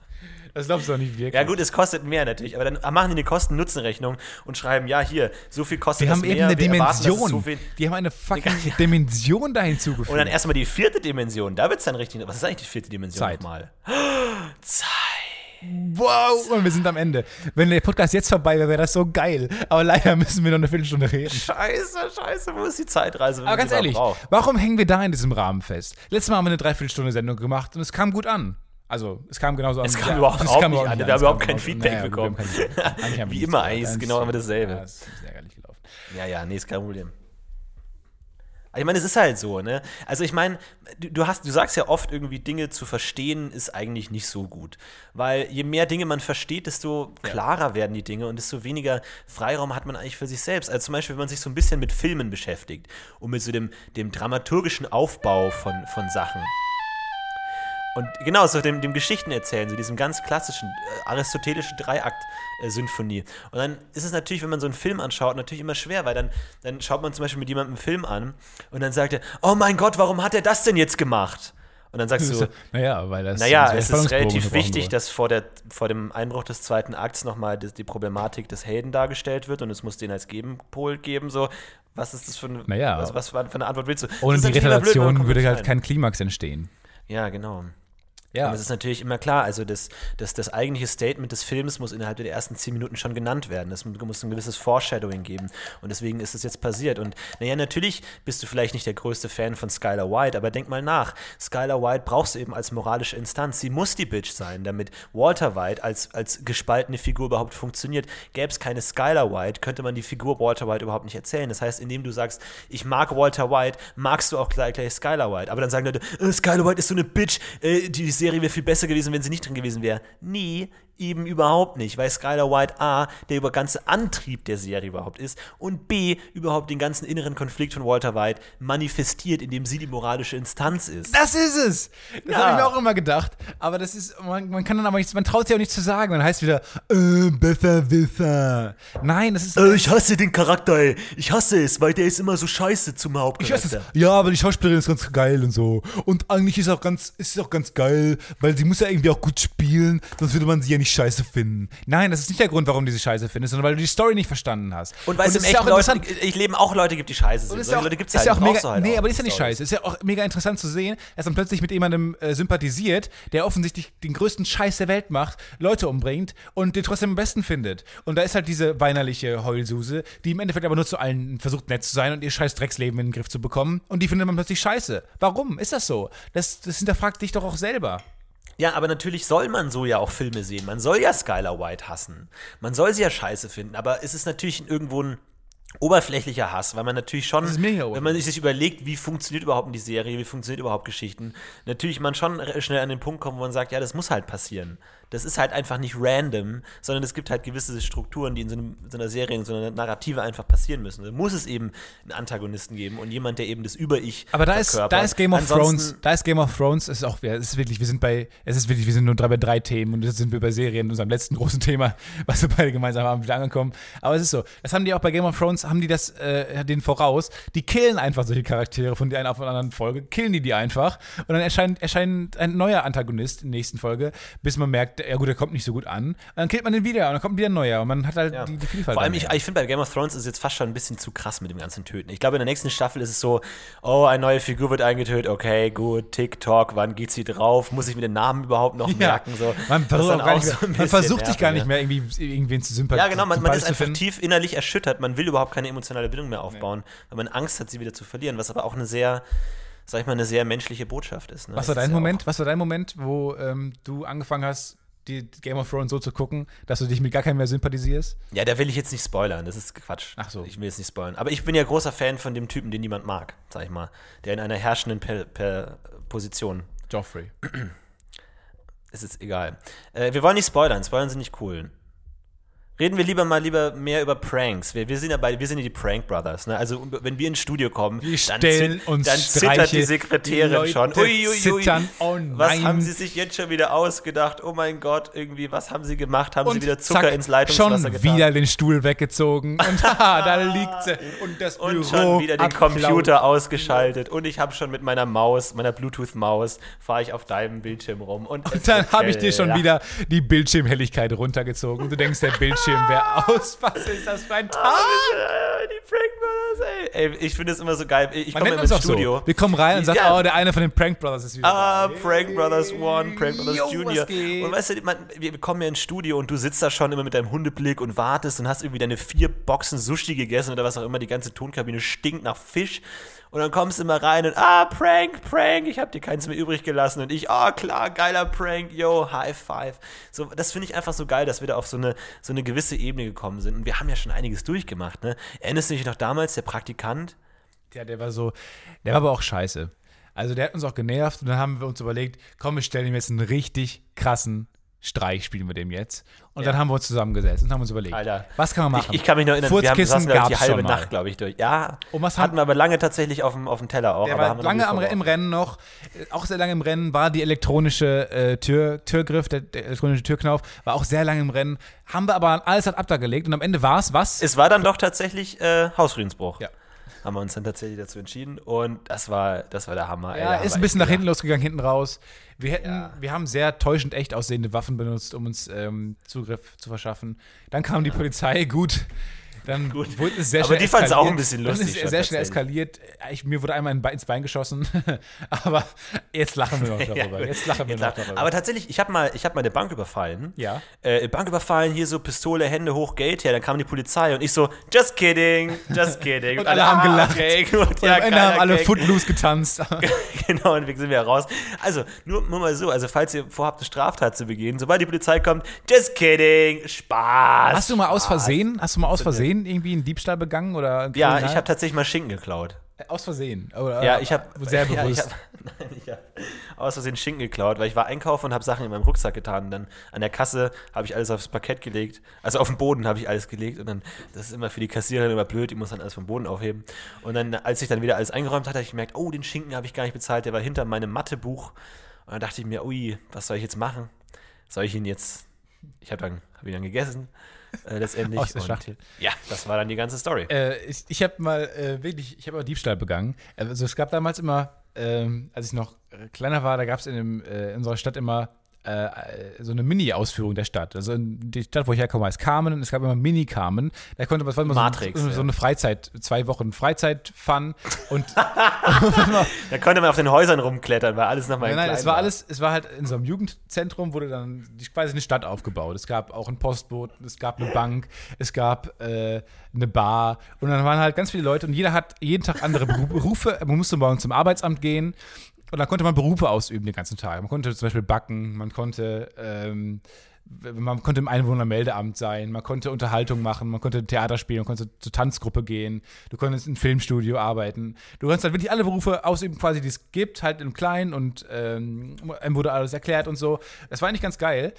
S1: Das glaubst du doch nicht wirklich.
S2: Ja gut, es kostet mehr natürlich, aber dann machen die eine Kosten-Nutzen-Rechnung und schreiben, ja hier, so viel kostet
S1: die
S2: das
S1: haben
S2: mehr.
S1: eben eine
S2: erwarten,
S1: Dimension.
S2: so
S1: die haben eine fucking
S2: Ja.
S1: Dimension da hinzugefügt.
S2: und dann erstmal die vierte Dimension, da wird es dann richtig. Was ist eigentlich die vierte Dimension
S1: Zeit.
S2: nochmal? Zeit.
S1: wow, und wir sind am Ende. Wenn der Podcast jetzt vorbei wäre, wäre das so geil. Aber leider müssen wir noch eine Viertelstunde reden.
S2: Scheiße, scheiße, wo ist die Zeitreise?
S1: Aber ganz ehrlich,
S2: braucht?
S1: warum hängen wir da in diesem Rahmen fest? Letztes Mal haben wir eine Dreiviertelstunde Sendung gemacht und es kam gut an. Also, es kam genauso an.
S2: Es kam überhaupt auch nicht an. Wir haben
S1: es
S2: überhaupt
S1: kam
S2: kein Feedback
S1: Naja,
S2: bekommen.
S1: kein
S2: Wie immer, eigentlich ist
S1: Ja,
S2: genau immer dasselbe.
S1: Ja, es ist ärgerlich gelaufen.
S2: Ja, ja, nee, ist kein Problem. Ich meine, es ist halt so, ne? Also ich meine, du, hast, du sagst ja oft irgendwie, Dinge zu verstehen ist eigentlich nicht so gut. Weil je mehr Dinge man versteht, desto klarer werden die Dinge und desto weniger Freiraum hat man eigentlich für sich selbst. Also zum Beispiel, wenn man sich so ein bisschen mit Filmen beschäftigt und mit so dem, dem dramaturgischen Aufbau von, von Sachen. Und genau, so dem, dem Geschichten erzählen, so diesem ganz klassischen äh, aristotelischen Dreiakt-Symphonie. Und dann ist es natürlich, wenn man so einen Film anschaut, natürlich immer schwer, weil dann, dann schaut man zum Beispiel mit jemandem einen Film an und dann sagt er, oh mein Gott, warum hat er das denn jetzt gemacht? Und dann sagst du,
S1: Naja, weil das.
S2: naja, es ist relativ wichtig,
S1: wurde.
S2: dass vor, der, vor dem Einbruch des zweiten Akts nochmal die, die Problematik des Helden dargestellt wird und es muss den als Gegenpol geben. So, was ist das für, ein,
S1: Naja.
S2: was, was für eine Antwort willst du?
S1: Ohne die
S2: blöd, kommt
S1: würde halt kein Klimax entstehen.
S2: Ja, genau.
S1: Ja.
S2: Und es ist natürlich immer klar, also das, das, das eigentliche Statement des Films muss innerhalb der ersten zehn Minuten schon genannt werden. Es muss ein gewisses Foreshadowing geben. Und deswegen ist es jetzt passiert. Und naja, natürlich bist du vielleicht nicht der größte Fan von Skylar White, aber denk mal nach. Skylar White brauchst du eben als moralische Instanz. Sie muss die Bitch sein, damit Walter White als, als gespaltene Figur überhaupt funktioniert. Gäbe es keine Skylar White, könnte man die Figur Walter White überhaupt nicht erzählen. Das heißt, indem du sagst, ich mag Walter White, magst du auch gleich, gleich Skylar White. Aber dann sagen Leute, äh, Skylar White ist so eine Bitch, äh, die Serie wäre viel besser gewesen, wenn sie nicht drin gewesen wäre. Nie, eben überhaupt nicht, weil Skylar White A, der über ganze Antrieb der Serie überhaupt ist und B, überhaupt den ganzen inneren Konflikt von Walter White manifestiert, indem sie die moralische Instanz ist.
S1: Das ist es. Das
S2: Ja.
S1: habe ich mir auch immer gedacht. Aber das ist, man, man kann dann aber nichts, man traut sich auch nicht zu sagen. Man heißt wieder, äh, Besserwisser. Nein, das ist.
S2: Äh, ich hasse den Charakter, ey. Ich hasse es, weil der ist immer so scheiße zum
S1: Ich weiß
S2: Hauptcharakter.
S1: es. Ja, aber die Schauspielerin ist ganz geil und so. Und eigentlich ist auch ganz, ist es auch ganz geil, weil sie muss ja irgendwie auch gut spielen, sonst würde man sie ja nicht scheiße finden. Nein, das ist nicht der Grund, warum du sie scheiße findest, sondern weil du die Story nicht verstanden hast.
S2: Und weil es im echten
S1: auch
S2: Leute,
S1: interessant.
S2: ich leben auch Leute gibt, die scheiße sind.
S1: Und ist
S2: Solche
S1: ja auch,
S2: Leute gibt's
S1: ist
S2: halt,
S1: ja auch mega,
S2: halt
S1: nee,
S2: auch
S1: aber das ist ja nicht scheiße. Ist ja auch mega interessant zu sehen, dass man plötzlich mit jemandem äh, sympathisiert, der offensichtlich den größten Scheiß der Welt macht, Leute umbringt und den trotzdem am besten findet. Und da ist halt diese weinerliche Heulsuse, die im Endeffekt aber nur zu allen versucht nett zu sein und ihr scheiß Drecksleben in den Griff zu bekommen. Und die findet man plötzlich scheiße. Warum ist das so? Das, das hinterfragt dich doch auch selber.
S2: Ja, aber natürlich soll man so ja auch Filme sehen. Man soll ja Skylar White hassen. Man soll sie ja scheiße finden. Aber es ist natürlich irgendwo ein oberflächlicher Hass, weil man natürlich schon, wenn man sich überlegt, wie funktioniert überhaupt die Serie, wie funktioniert überhaupt Geschichten, natürlich man schon schnell an den Punkt kommt, wo man sagt, ja, das muss halt passieren. Das ist halt einfach nicht random, sondern es gibt halt gewisse Strukturen, die in so, einem, so einer Serie, in so einer Narrative einfach passieren müssen. Da muss es eben einen Antagonisten geben und jemand, der eben das Über-Ich
S1: Aber da ist, da ist Game of
S2: Ansonsten-
S1: Thrones, da ist Game of Thrones, es ist auch, ja, ist wirklich, wir sind bei, es ist wirklich, wir sind nur drei bei drei Themen und jetzt sind wir bei Serien, unserem letzten großen Thema, was wir beide gemeinsam haben, wieder angekommen. Aber es ist so, das haben die auch bei Game of Thrones, haben die das, äh, den voraus, die killen einfach solche Charaktere von der einen auf der anderen Folge, killen die die einfach und dann erscheint, erscheint ein neuer Antagonist in der nächsten Folge, bis man merkt, ja gut, der kommt nicht so gut an. Dann killt man den wieder und dann kommt wieder ein neuer und man hat halt
S2: Ja.
S1: die, die Vielfalt.
S2: Vor allem, ich, ich finde bei Game of Thrones ist es jetzt fast schon ein bisschen zu krass mit dem ganzen Töten. Ich glaube, in der nächsten Staffel ist es so, oh, eine neue Figur wird eingetötet, okay, gut, TikTok, wann geht sie drauf? Muss ich mir den Namen überhaupt noch merken? So,
S1: man
S2: ist so
S1: mehr,
S2: ein
S1: man versucht sich gar nicht
S2: ja.
S1: mehr irgendwie irgendwen zu sympathisieren.
S2: Ja, genau, man, man ist einfach tief innerlich erschüttert, man will überhaupt keine emotionale Bindung mehr aufbauen, weil man Angst hat, sie wieder zu verlieren, was aber auch eine sehr, sag ich mal, eine sehr menschliche Botschaft ist. Ne?
S1: Was war
S2: ist
S1: dein
S2: ja
S1: Moment? Was war dein Moment, wo ähm, du angefangen hast, die Game of Thrones so zu gucken, dass du dich mit gar keinem mehr sympathisierst?
S2: Ja, da will ich jetzt nicht spoilern, das ist Quatsch.
S1: Ach so.
S2: Ich will jetzt nicht spoilern. Aber ich bin ja großer Fan von dem Typen, den niemand mag, sag ich mal, der in einer herrschenden per, per Position
S1: Joffrey.
S2: ist jetzt egal. Äh, wir wollen nicht spoilern, spoilern sind nicht cool. Reden wir lieber mal lieber mehr über Pranks. Wir, wir sind ja beide, wir sind ja die Prank Brothers. Ne? Also wenn wir ins Studio kommen,
S1: Wir
S2: dann, zit-
S1: uns
S2: dann zittert die Sekretärin
S1: die Leute
S2: schon.
S1: zittern. Oh
S2: was haben sie sich jetzt schon wieder ausgedacht? Oh mein Gott, irgendwie, was haben sie gemacht? Haben sie wieder Zucker
S1: zack,
S2: ins Leitungswasser
S1: schon
S2: getan?
S1: wieder den Stuhl weggezogen und haha, da liegt sie. Und das
S2: und
S1: Büro
S2: schon wieder den. Computer ausgeschaltet. Und ich habe schon mit meiner Maus, meiner Bluetooth-Maus, fahre ich auf deinem Bildschirm rum. Und,
S1: Und dann habe ich dir schon wieder die Bildschirmhelligkeit runtergezogen. Und du denkst, der Bildschirm wäre aus. Was ist das für ein Tag?
S2: Ah, die Prank Brothers, ey. ey ich finde es immer so geil. Ich komme ins Studio.
S1: so. Wir kommen rein und sagen,
S2: Ja.
S1: oh, der eine von den Prank Brothers ist wieder
S2: Ah,
S1: da.
S2: Prank Brothers One, Prank Brothers
S1: Yo,
S2: Junior. Und weißt du, man, wir kommen ja ins Studio und du sitzt da schon immer mit deinem Hundeblick und wartest und hast irgendwie deine vier Boxen Sushi gegessen oder was auch immer. Die ganze Tonkabine stinkt nach Fisch. Und dann kommst du immer rein und, ah, Prank, Prank, ich hab dir keins mehr übrig gelassen. Und ich, ah, klar, geiler Prank, yo, High Five. So, das finde ich einfach so geil, dass wir da auf so eine, so eine gewisse Ebene gekommen sind. Und wir haben ja schon einiges durchgemacht, ne? Erinnerst du dich noch damals, der Praktikant?
S1: Ja, der war so, der war aber auch scheiße. Also der hat uns auch genervt und dann haben wir uns überlegt, komm, wir stellen ihm jetzt einen richtig krassen Streich, spielen wir dem jetzt. Und
S2: Ja.
S1: dann haben wir uns zusammengesetzt und haben uns überlegt,
S2: Alter.
S1: was kann man
S2: Ich,
S1: machen?
S2: ich kann mich noch erinnern, wir haben
S1: Furzkissen
S2: glaub ich, die halbe. Nacht, glaube ich, durch. Ja,
S1: Und was haben-
S2: hatten wir aber lange tatsächlich auf dem, auf dem Teller auch.
S1: Der war
S2: haben wir
S1: lange am, im. Rennen noch, äh, auch sehr lange im Rennen, war die elektronische äh, Tür, Türgriff, der, der elektronische Türknauf, war auch sehr lange im Rennen. Haben wir aber alles hat abgelegt und am Ende war es was?
S2: Es war dann doch tatsächlich äh, Hausfriedensbruch.
S1: Ja.
S2: Haben wir uns dann tatsächlich dazu entschieden und das war, das war der Hammer. ey,
S1: Ja,
S2: haben
S1: ist ein bisschen nach hinten losgegangen, hinten raus. Wir hätten,
S2: Ja.
S1: wir haben sehr täuschend echt aussehende Waffen benutzt, um uns ähm, Zugriff zu verschaffen. Dann kam die Polizei, gut. Dann
S2: Gut.
S1: wurde es sehr
S2: Aber
S1: schnell
S2: die fand's auch
S1: eskaliert.
S2: ein bisschen
S1: Dann
S2: lustig
S1: ist es sehr schnell eskaliert. Ich, mir wurde einmal ins Bein geschossen. Aber jetzt lachen wir noch
S2: Ja,
S1: darüber.
S2: gut.
S1: jetzt lachen wir
S2: Jetzt
S1: noch darüber.
S2: Aber tatsächlich, ich habe mal, ich hab mal eine Bank überfallen.
S1: Ja.
S2: Äh, Bank überfallen, hier so Pistole, Hände hoch, Geld her. Dann kam die Polizei und ich so, just kidding, just kidding.
S1: Und alle haben gelacht.
S2: Okay, gut,
S1: und am Ende haben alle Footloose getanzt.
S2: genau, und wir sind wieder raus. Also, nur, nur mal so, also falls ihr vorhabt, eine Straftat zu begehen, sobald die Polizei kommt, just kidding, Spaß.
S1: Hast du mal aus. Versehen, hast du mal aus Versehen irgendwie einen Diebstahl begangen oder
S2: Ja, ich habe tatsächlich mal Schinken geklaut.
S1: aus Versehen. Oder,
S2: Ja, ich habe
S1: sehr
S2: ja,
S1: bewusst.
S2: ich hab, nein, ich habe aus Versehen Schinken geklaut, weil ich war einkaufen und habe Sachen in meinem Rucksack getan. Und dann an der Kasse habe ich alles aufs Parkett gelegt. Also auf den Boden habe ich alles gelegt. Und dann, das ist immer für die Kassiererin immer blöd, die muss dann alles vom Boden aufheben. Und dann, als ich dann wieder alles eingeräumt hatte, habe ich gemerkt, oh, den Schinken habe ich gar nicht bezahlt. Der war hinter meinem Mathebuch. Und dann dachte ich mir, ui, was soll ich jetzt machen? Soll ich ihn jetzt. Ich habe dann, hab ihn dann gegessen. Äh, letztendlich.
S1: Aus der
S2: Und
S1: Schachtel.
S2: Ja, das war dann die ganze Story.
S1: Äh, ich ich habe mal äh, wirklich, ich habe mal Diebstahl begangen. Also es gab damals immer, ähm, als ich noch kleiner war, da gab es in, dem, äh, in unserer Stadt immer so eine Mini-Ausführung der Stadt. Also in die Stadt, wo ich herkomme, heißt Carmen. und Es gab immer Mini-Carmen. Da konnte man, war immer
S2: Matrix,
S1: so, so, so
S2: ja.
S1: eine Freizeit, zwei Wochen Freizeit-Fun. Und
S2: Da konnte man auf den Häusern rumklettern, weil alles nochmal
S1: Nein, nein, es war alles, es war halt in so einem Jugendzentrum, wurde dann quasi eine Stadt aufgebaut. Es gab auch ein Postboot, es gab eine Bank, es gab äh, eine Bar und dann waren halt ganz viele Leute und jeder hat jeden Tag andere Beru- Berufe. Man musste morgen zum Arbeitsamt gehen und dann konnte man Berufe ausüben den ganzen Tag. Man konnte zum Beispiel backen, man konnte ähm, man konnte im Einwohnermeldeamt sein, man konnte Unterhaltung machen, man konnte Theater spielen, man konnte zur Tanzgruppe gehen, du konntest im Filmstudio arbeiten. Du konntest halt wirklich alle Berufe ausüben, quasi, die es gibt, halt im Kleinen und ähm, einem wurde alles erklärt und so. Das war eigentlich ganz geil.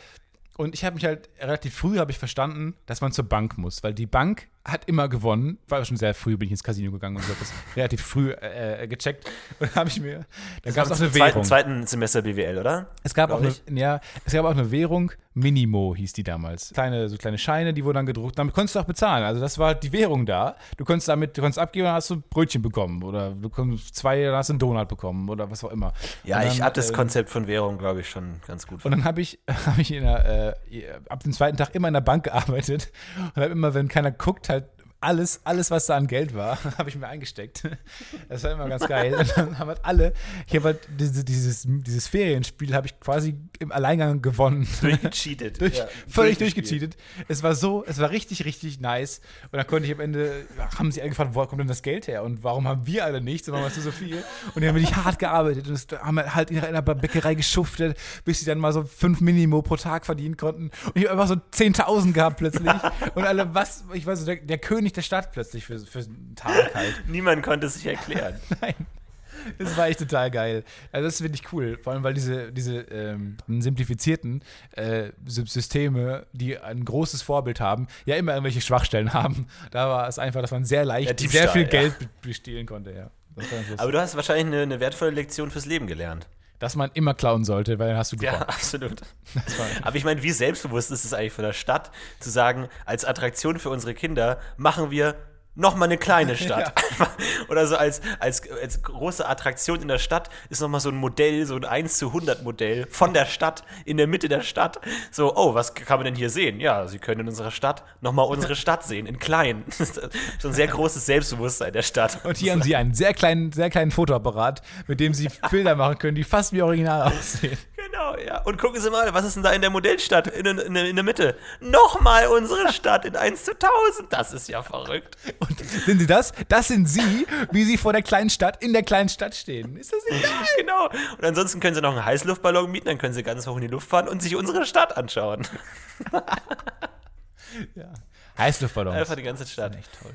S1: Und ich habe mich halt relativ früh habe ich verstanden, dass man zur Bank muss, weil die Bank hat immer gewonnen. War schon sehr früh, bin ich ins Casino gegangen und habe das relativ früh äh, gecheckt. Und habe ich mir, da gab es auch eine Währung.
S2: Im zweiten Semester BWL, oder?
S1: Es gab auch eine, ja, es gab auch eine Währung, Minimo hieß die damals. Kleine, so kleine Scheine, die wurden dann gedruckt. Damit konntest du auch bezahlen. Also das war die Währung da. Du konntest damit, du konntest abgeben, dann hast du Brötchen bekommen oder du konntest zwei, dann hast du einen Donut bekommen oder was auch immer.
S2: Ja, dann, ich habe das äh, Konzept von Währung, glaube ich, schon ganz gut.
S1: Und dann habe ich, hab ich der, äh, ab dem zweiten Tag immer in der Bank gearbeitet und habe immer, wenn keiner guckt, halt alles, alles, was da an Geld war, habe ich mir eingesteckt. Das war immer ganz geil. Und dann haben halt alle, ich habe halt diese, dieses, dieses Ferienspiel habe ich quasi im Alleingang gewonnen.
S2: Durchgecheatet.
S1: Durch, ja, völlig durchgecheatet. Es war so, es war richtig, richtig nice. Und dann konnte ich am Ende, haben sie alle gefragt, wo kommt denn das Geld her? Und warum haben wir alle nichts? Und warum hast du so viel? Und die haben wirklich hart gearbeitet und haben halt in einer Bäckerei geschuftet, bis sie dann mal so fünf Minimo pro Tag verdienen konnten. Und ich habe einfach so 10.000 gehabt plötzlich. Und alle, was, ich weiß so, der, der König König der Stadt plötzlich für, für einen Tag halt.
S2: Niemand konnte es sich erklären.
S1: Nein. Das war echt total geil. Also das finde ich cool, vor allem weil diese, diese ähm, simplifizierten äh, Systeme, die ein großes Vorbild haben, ja immer irgendwelche Schwachstellen haben. Da war es einfach, dass man sehr leicht ja, sehr viel Geld ja. bestehlen konnte, ja.
S2: Aber du hast wahrscheinlich eine, eine wertvolle Lektion fürs Leben gelernt
S1: dass man immer klauen sollte, weil dann hast du
S2: gewonnen. Ja, absolut. Aber ich meine, wie selbstbewusst ist es eigentlich von der Stadt, zu sagen, als Attraktion für unsere Kinder machen wir noch mal eine kleine Stadt. Ja. Oder so als, als, als große Attraktion in der Stadt ist noch mal so ein Modell, so ein 1 zu 100 Modell von der Stadt, in der Mitte der Stadt. So, oh, was kann man denn hier sehen? Ja, Sie können in unserer Stadt noch mal unsere Stadt sehen, in klein. Schon ein sehr großes Selbstbewusstsein der Stadt.
S1: Und hier haben Sie einen sehr kleinen, sehr kleinen Fotoapparat, mit dem Sie Bilder machen können, die fast wie original aussehen.
S2: Genau, ja. Und gucken Sie mal, was ist denn da in der Modellstadt, in, in, in der Mitte? Nochmal unsere Stadt in 1 zu 1000. Das ist ja verrückt.
S1: Und sind Sie das? Das sind Sie, wie Sie vor der kleinen Stadt, in der kleinen Stadt stehen. Ist das egal?
S2: Genau. Und ansonsten können Sie noch einen Heißluftballon mieten, dann können Sie ganz hoch in die Luft fahren und sich unsere Stadt anschauen.
S1: ja. Heißluftballons.
S2: Einfach die ganze Stadt.
S1: Echt toll.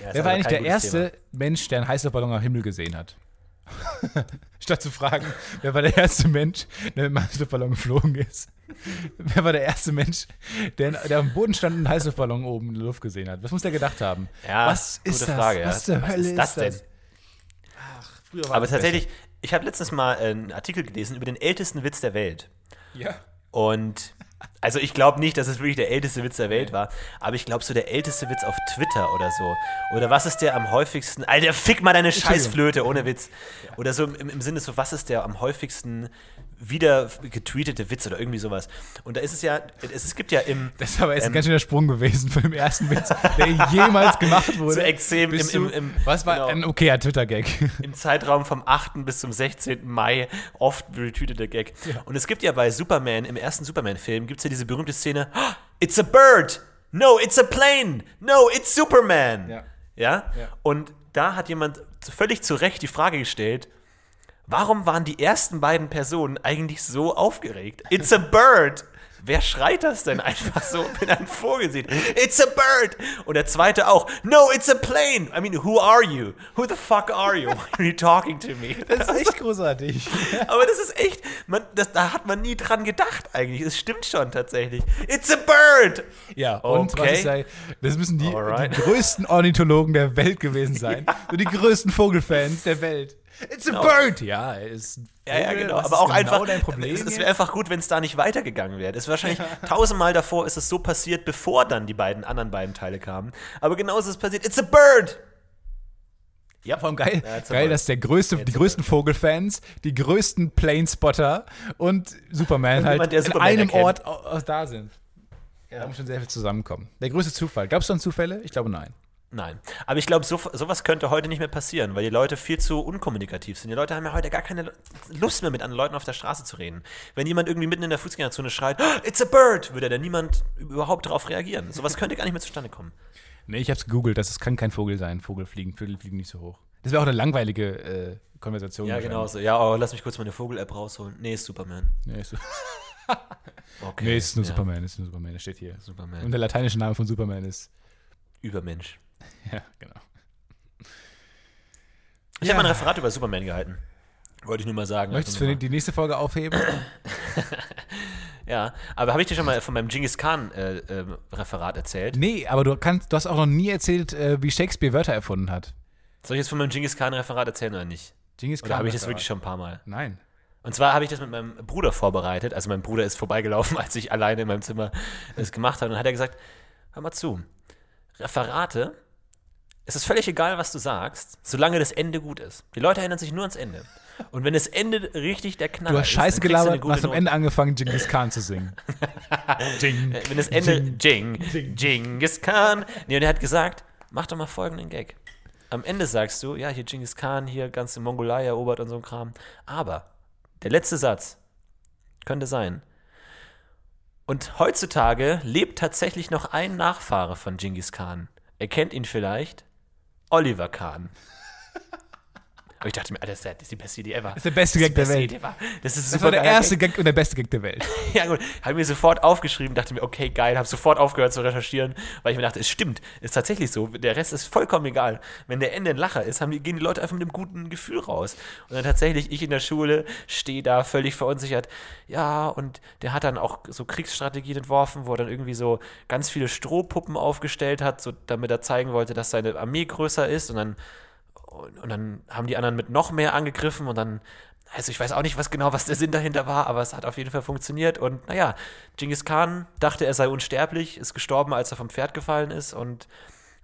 S1: Ja, Wer war eigentlich der erste Thema. Mensch, der einen Heißluftballon am Himmel gesehen hat? Statt zu fragen, wer war der erste Mensch, der mit einem Heißluftballon geflogen ist. Wer war der erste Mensch, der, der am Boden stand und einen Heißluftballon oben in der Luft gesehen hat? Was muss der gedacht haben?
S2: Ja, was ist das? Frage,
S1: was zur was Hölle ist das, denn?
S2: Ach, früher war Aber tatsächlich, ich habe letztens mal einen Artikel gelesen über den ältesten Witz der Welt.
S1: Ja.
S2: Und also ich glaube nicht, dass es wirklich der älteste Witz der Welt war, aber ich glaube so der älteste Witz auf Twitter oder so. Oder was ist der am häufigsten? Alter, fick mal deine Scheißflöte, ohne Witz. Oder so im, im Sinne so, was ist der am häufigsten wieder getweetete Witz oder irgendwie sowas. Und da ist es ja, es, gibt ja im.
S1: Das ist aber jetzt ähm, ein ganz schöner Sprung gewesen von dem ersten Witz, der jemals gemacht wurde.
S2: So extrem im, im, im,
S1: Was war genau, ein okayer Twitter-Gag?
S2: Im Zeitraum vom 8. bis zum 16. Mai oft retweetete Gag. Ja. Und es gibt ja bei Superman, im ersten Superman-Film, gibt es ja diese berühmte Szene: oh, It's a bird! No, it's a plane! No, it's Superman! Ja. ja? ja. Und da hat jemand völlig zu Recht die Frage gestellt, Warum waren die ersten beiden Personen eigentlich so aufgeregt? It's a bird! Wer schreit das denn einfach so, wenn ein Vogel sieht? It's a bird! Und der zweite auch. No, it's a plane! I mean, who are you? Who the fuck are you? Why are you talking to me?
S1: Das ist echt großartig.
S2: Aber das ist echt, man, das, da hat man nie dran gedacht eigentlich. Es stimmt schon tatsächlich. It's a bird!
S1: Ja, und okay. was ich sage, das müssen die, die, größten Ornithologen der Welt gewesen sein. ja. So die größten Vogelfans der Welt. It's a genau. bird! Ja, ist
S2: ja, ja, genau. Aber auch genau einfach. Dein Problem es, es wäre einfach gut, wenn es da nicht weitergegangen wäre. Es ist wahrscheinlich tausendmal davor ist es so passiert, bevor dann die beiden anderen beiden Teile kamen. Aber genau ist es passiert. It's a bird!
S1: Ja, vor allem geil, ja, geil dass der größte, die größten Vogelfans, die größten Planespotter und Superman und halt jemand, in einem erkennt. Ort da sind. Ja. Da muss schon sehr viel zusammenkommen. Der größte Zufall. Glaubst du an Zufälle? Ich glaube nein.
S2: Nein. Aber ich glaube, so, sowas könnte heute nicht mehr passieren, weil die Leute viel zu unkommunikativ sind. Die Leute haben ja heute gar keine Lust mehr, mit anderen Leuten auf der Straße zu reden. Wenn jemand irgendwie mitten in der Fußgängerzone schreit, oh, it's a bird, würde da niemand überhaupt darauf reagieren. Sowas könnte gar nicht mehr zustande kommen.
S1: Nee, ich habe es gegoogelt, das kann kein Vogel sein. Vogel fliegen, Vögel fliegen nicht so hoch. Das wäre auch eine langweilige äh, Konversation.
S2: Ja, genau so. Ja, oh, lass mich kurz meine Vogel-App rausholen. Nee, ist Superman. Nee, ist Superman. Okay.
S1: Nee, es ist nur
S2: ja.
S1: Superman, es ist nur Superman, das steht hier. Und
S2: Superman.
S1: der lateinische Name von Superman ist.
S2: Übermensch.
S1: Ja, genau.
S2: Ich habe mal ein Referat über Superman gehalten. Wollte ich nur mal sagen.
S1: Möchtest du
S2: Also
S1: für die nächste Folge aufheben?
S2: Ja, aber habe ich dir schon mal von meinem Genghis Khan äh, äh, Referat erzählt?
S1: nee, aber du kannst, du hast auch noch nie erzählt, äh, wie Shakespeare Wörter erfunden hat.
S2: Soll ich jetzt von meinem Genghis Khan Referat erzählen oder nicht?
S1: Genghis
S2: Oder habe ich das wirklich schon ein paar Mal?
S1: Nein.
S2: Und zwar habe ich das mit meinem Bruder vorbereitet. Also mein Bruder ist vorbeigelaufen, als ich alleine in meinem Zimmer das gemacht habe. Und dann hat er gesagt, hör mal zu, Referate, es ist völlig egal, was du sagst, solange das Ende gut ist. Die Leute erinnern sich nur ans Ende. Und wenn das Ende richtig der Knaller
S1: Du hast
S2: ist,
S1: scheiße gelabert und hast am. Ende angefangen, Genghis Khan zu singen. Jing.
S2: Äh, Wenn das Ende Jing, Genghis Khan. Nee, und er hat gesagt, mach doch mal folgenden Gag. Am Ende sagst du, ja, hier Genghis Khan, hier ganze Mongolei erobert und so ein Kram. Aber der letzte Satz könnte sein. Und heutzutage lebt tatsächlich noch ein Nachfahre von Genghis Khan. Er kennt ihn vielleicht, Oliver Khan. Aber ich dachte mir, Alter, das ist die beste Idee ever. Das
S1: ist der beste Gag der Welt.
S2: Das ist
S1: Das war der erste Gag und der beste Gag der Welt.
S2: ja gut, habe mir sofort aufgeschrieben, dachte mir, okay, geil, habe sofort aufgehört zu recherchieren, weil ich mir dachte, es stimmt, ist tatsächlich so, der Rest ist vollkommen egal. Wenn der Ende ein Lacher ist, haben gehen die Leute einfach mit einem guten Gefühl raus. Und dann tatsächlich, ich in der Schule stehe da völlig verunsichert, ja, und der hat dann auch so Kriegsstrategien entworfen, wo er dann irgendwie so ganz viele Strohpuppen aufgestellt hat, so, damit er zeigen wollte, dass seine Armee größer ist und dann und, dann haben die anderen mit noch mehr angegriffen und dann, also ich weiß auch nicht, was genau, was der Sinn dahinter war, aber es hat auf jeden Fall funktioniert. Und naja, Genghis Khan dachte, er sei unsterblich, ist gestorben, als er vom Pferd gefallen ist. Und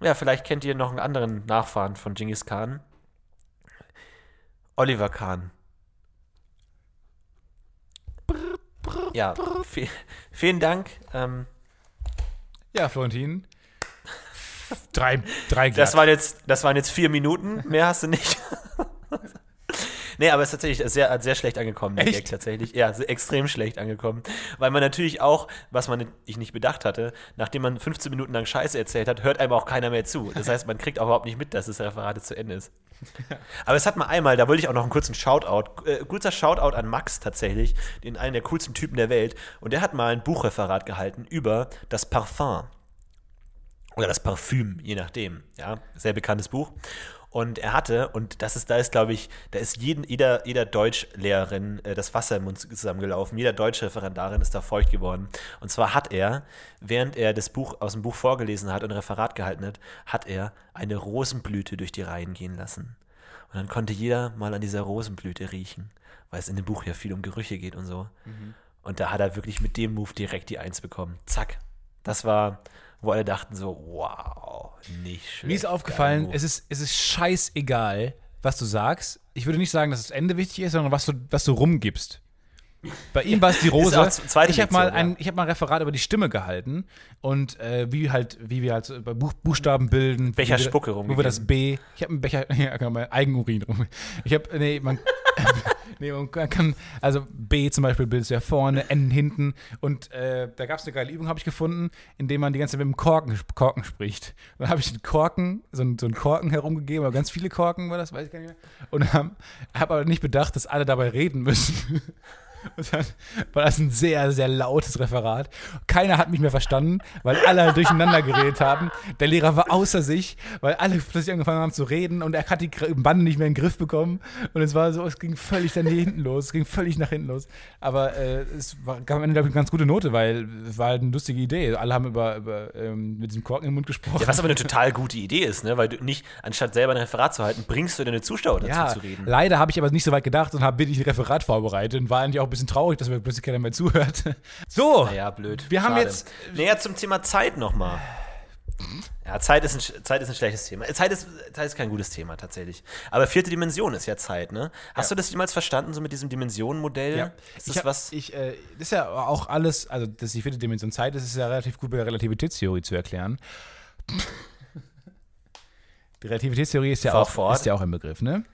S2: ja, vielleicht kennt ihr noch einen anderen Nachfahren von Genghis Khan. Oliver Khan. Ja, vi- vielen Dank. Ähm,
S1: Ja, Florentin. Drei, drei
S2: Das
S1: glatt.
S2: waren, jetzt, das waren jetzt vier Minuten, mehr hast du nicht. nee, aber es ist tatsächlich sehr, sehr schlecht angekommen, der
S1: Echt?
S2: Gag tatsächlich. Ja, extrem schlecht angekommen. Weil man natürlich auch, was man ich nicht bedacht hatte, nachdem man 15 Minuten lang Scheiße erzählt hat, hört einem auch keiner mehr zu. Das heißt, man kriegt auch überhaupt nicht mit, dass das Referat zu Ende ist. Aber es hat mal einmal, da wollte ich auch noch einen kurzen Shoutout, äh, kurzer Shoutout an Max tatsächlich, den einen der coolsten Typen der Welt. Und der hat mal ein Buchreferat gehalten über das Parfum. Oder das Parfüm, je nachdem. Ja, sehr bekanntes Buch. Und er hatte, und das ist, da ist, glaube ich, da ist jeden, jeder, jeder Deutschlehrerin äh, das Wasser im Mund zusammengelaufen. Jeder deutsche Referendarin ist da feucht geworden. Und zwar hat er, während er das Buch aus dem Buch vorgelesen hat und ein Referat gehalten hat, hat er eine Rosenblüte durch die Reihen gehen lassen. Und dann konnte jeder mal an dieser Rosenblüte riechen, weil es in dem Buch ja viel um Gerüche geht und so. Und da hat er wirklich mit dem Move direkt die Eins bekommen. Zack. Das war, wo alle dachten so, wow, nicht schlecht.
S1: Mir ist aufgefallen, es ist, es ist scheißegal, was du sagst. Ich würde nicht sagen, dass das Ende wichtig ist, sondern was du, was du rumgibst. Bei ihm war es die Rose. ich habe mal, ein, ich hab mal ein Referat über die Stimme gehalten und äh, wie halt, wie wir halt so bei Buch, Buchstaben bilden.
S2: Becher Spucke
S1: Wo wir das. B. Ich habe einen Becher, ja, genau, mein Eigenurin rum. Ich habe, nee, man, nee, man kann, also B zum Beispiel bildest du ja vorne, N hinten und äh, da gab es eine geile Übung, habe ich gefunden, indem man die ganze Zeit mit dem Korken, Korken spricht. Dann habe ich den Korken, so, einen- so einen Korken herumgegeben, aber ganz viele Korken war das, weiß ich gar nicht mehr. Und habe hab aber nicht bedacht, dass alle dabei reden müssen. Und dann war das ein sehr, sehr lautes Referat. Keiner hat mich mehr verstanden, weil alle halt durcheinander geredet haben. Der Lehrer war außer sich, weil alle plötzlich angefangen haben zu reden und er hat die Bande nicht mehr in den Griff bekommen. Und es war so, es ging völlig dann hier hinten los. Es ging völlig nach hinten los. Aber äh, es war, gab am Ende, glaube ich, eine ganz gute Note, weil es war halt eine lustige Idee. Alle haben über, über ähm, mit diesem Korken im Mund gesprochen.
S2: Ja, was aber eine total gute Idee ist, ne? weil du nicht, anstatt selber ein Referat zu halten, bringst du deine Zuschauer dazu
S1: Ja,
S2: zu reden.
S1: leider habe ich aber nicht so weit gedacht und habe wirklich ein Referat vorbereitet und war eigentlich auch bisschen traurig, dass mir plötzlich keiner mehr zuhört. So,
S2: Naja, blöd.
S1: Wir haben
S2: Schade.
S1: jetzt-
S2: Näher zum Thema Zeit nochmal. Ja, Zeit ist, ein, Zeit ist ein schlechtes Thema. Zeit ist, Zeit ist kein gutes Thema tatsächlich. Aber vierte Dimension ist ja Zeit, ne? Hast du das jemals verstanden, so mit diesem Dimensionenmodell? Ist das
S1: hab,
S2: was?
S1: Ich, äh, das ist ja auch alles, also dass die vierte Dimension Zeit ist, ist ja relativ gut bei der Relativitätstheorie zu erklären. Die Relativitätstheorie ist ja, auch, ist ja auch ein Begriff, ne?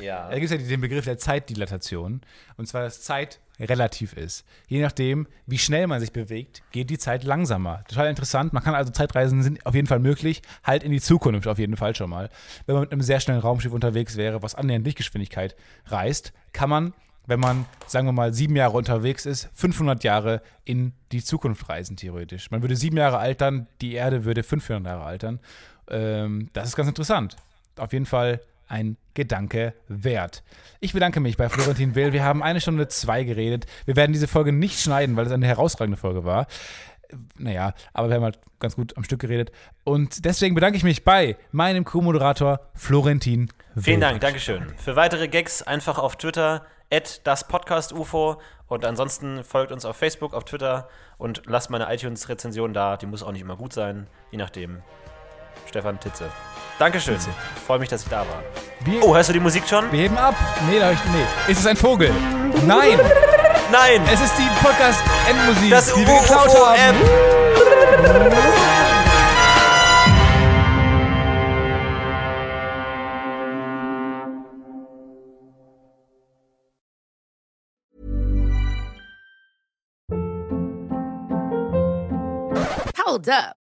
S2: Ja.
S1: Da gibt es ja den Begriff der Zeitdilatation. Und zwar, dass Zeit relativ ist. Je nachdem, wie schnell man sich bewegt, geht die Zeit langsamer. Total interessant. Man kann also Zeitreisen sind auf jeden Fall möglich. Halt in die Zukunft auf jeden Fall schon mal. Wenn man mit einem sehr schnellen Raumschiff unterwegs wäre, was annähernd Lichtgeschwindigkeit reist, kann man wenn man, sagen wir mal, sieben Jahre unterwegs ist, 500 Jahre in die Zukunft reisen, theoretisch. Man würde sieben Jahre altern, die Erde würde 500 Jahre altern. Ähm, das ist ganz interessant. Auf jeden Fall ein Gedanke wert. Ich bedanke mich bei Florentin Will. Wir haben eine Stunde zwei geredet. Wir werden diese Folge nicht schneiden, weil es eine herausragende Folge war. Naja, aber wir haben halt ganz gut am Stück geredet. Und deswegen bedanke ich mich bei meinem Co-Moderator Florentin
S2: Will. Vielen Dank, Dankeschön. Für weitere Gags einfach auf Twitter, das Podcast. Und ansonsten folgt uns auf Facebook, auf Twitter und lasst meine iTunes-Rezension da. Die muss auch nicht immer gut sein, je nachdem. Stefan Titze. Dankeschön. Titze. Ich freue mich, dass ich da war. Wir oh, hörst du die Musik schon?
S1: Wir heben ab. Nee, da ich, nee. Ist es ein Vogel? Nein.
S2: Nein.
S1: Es ist die Podcast-Endmusik,
S2: die wir geklaut haben.
S3: Hold up.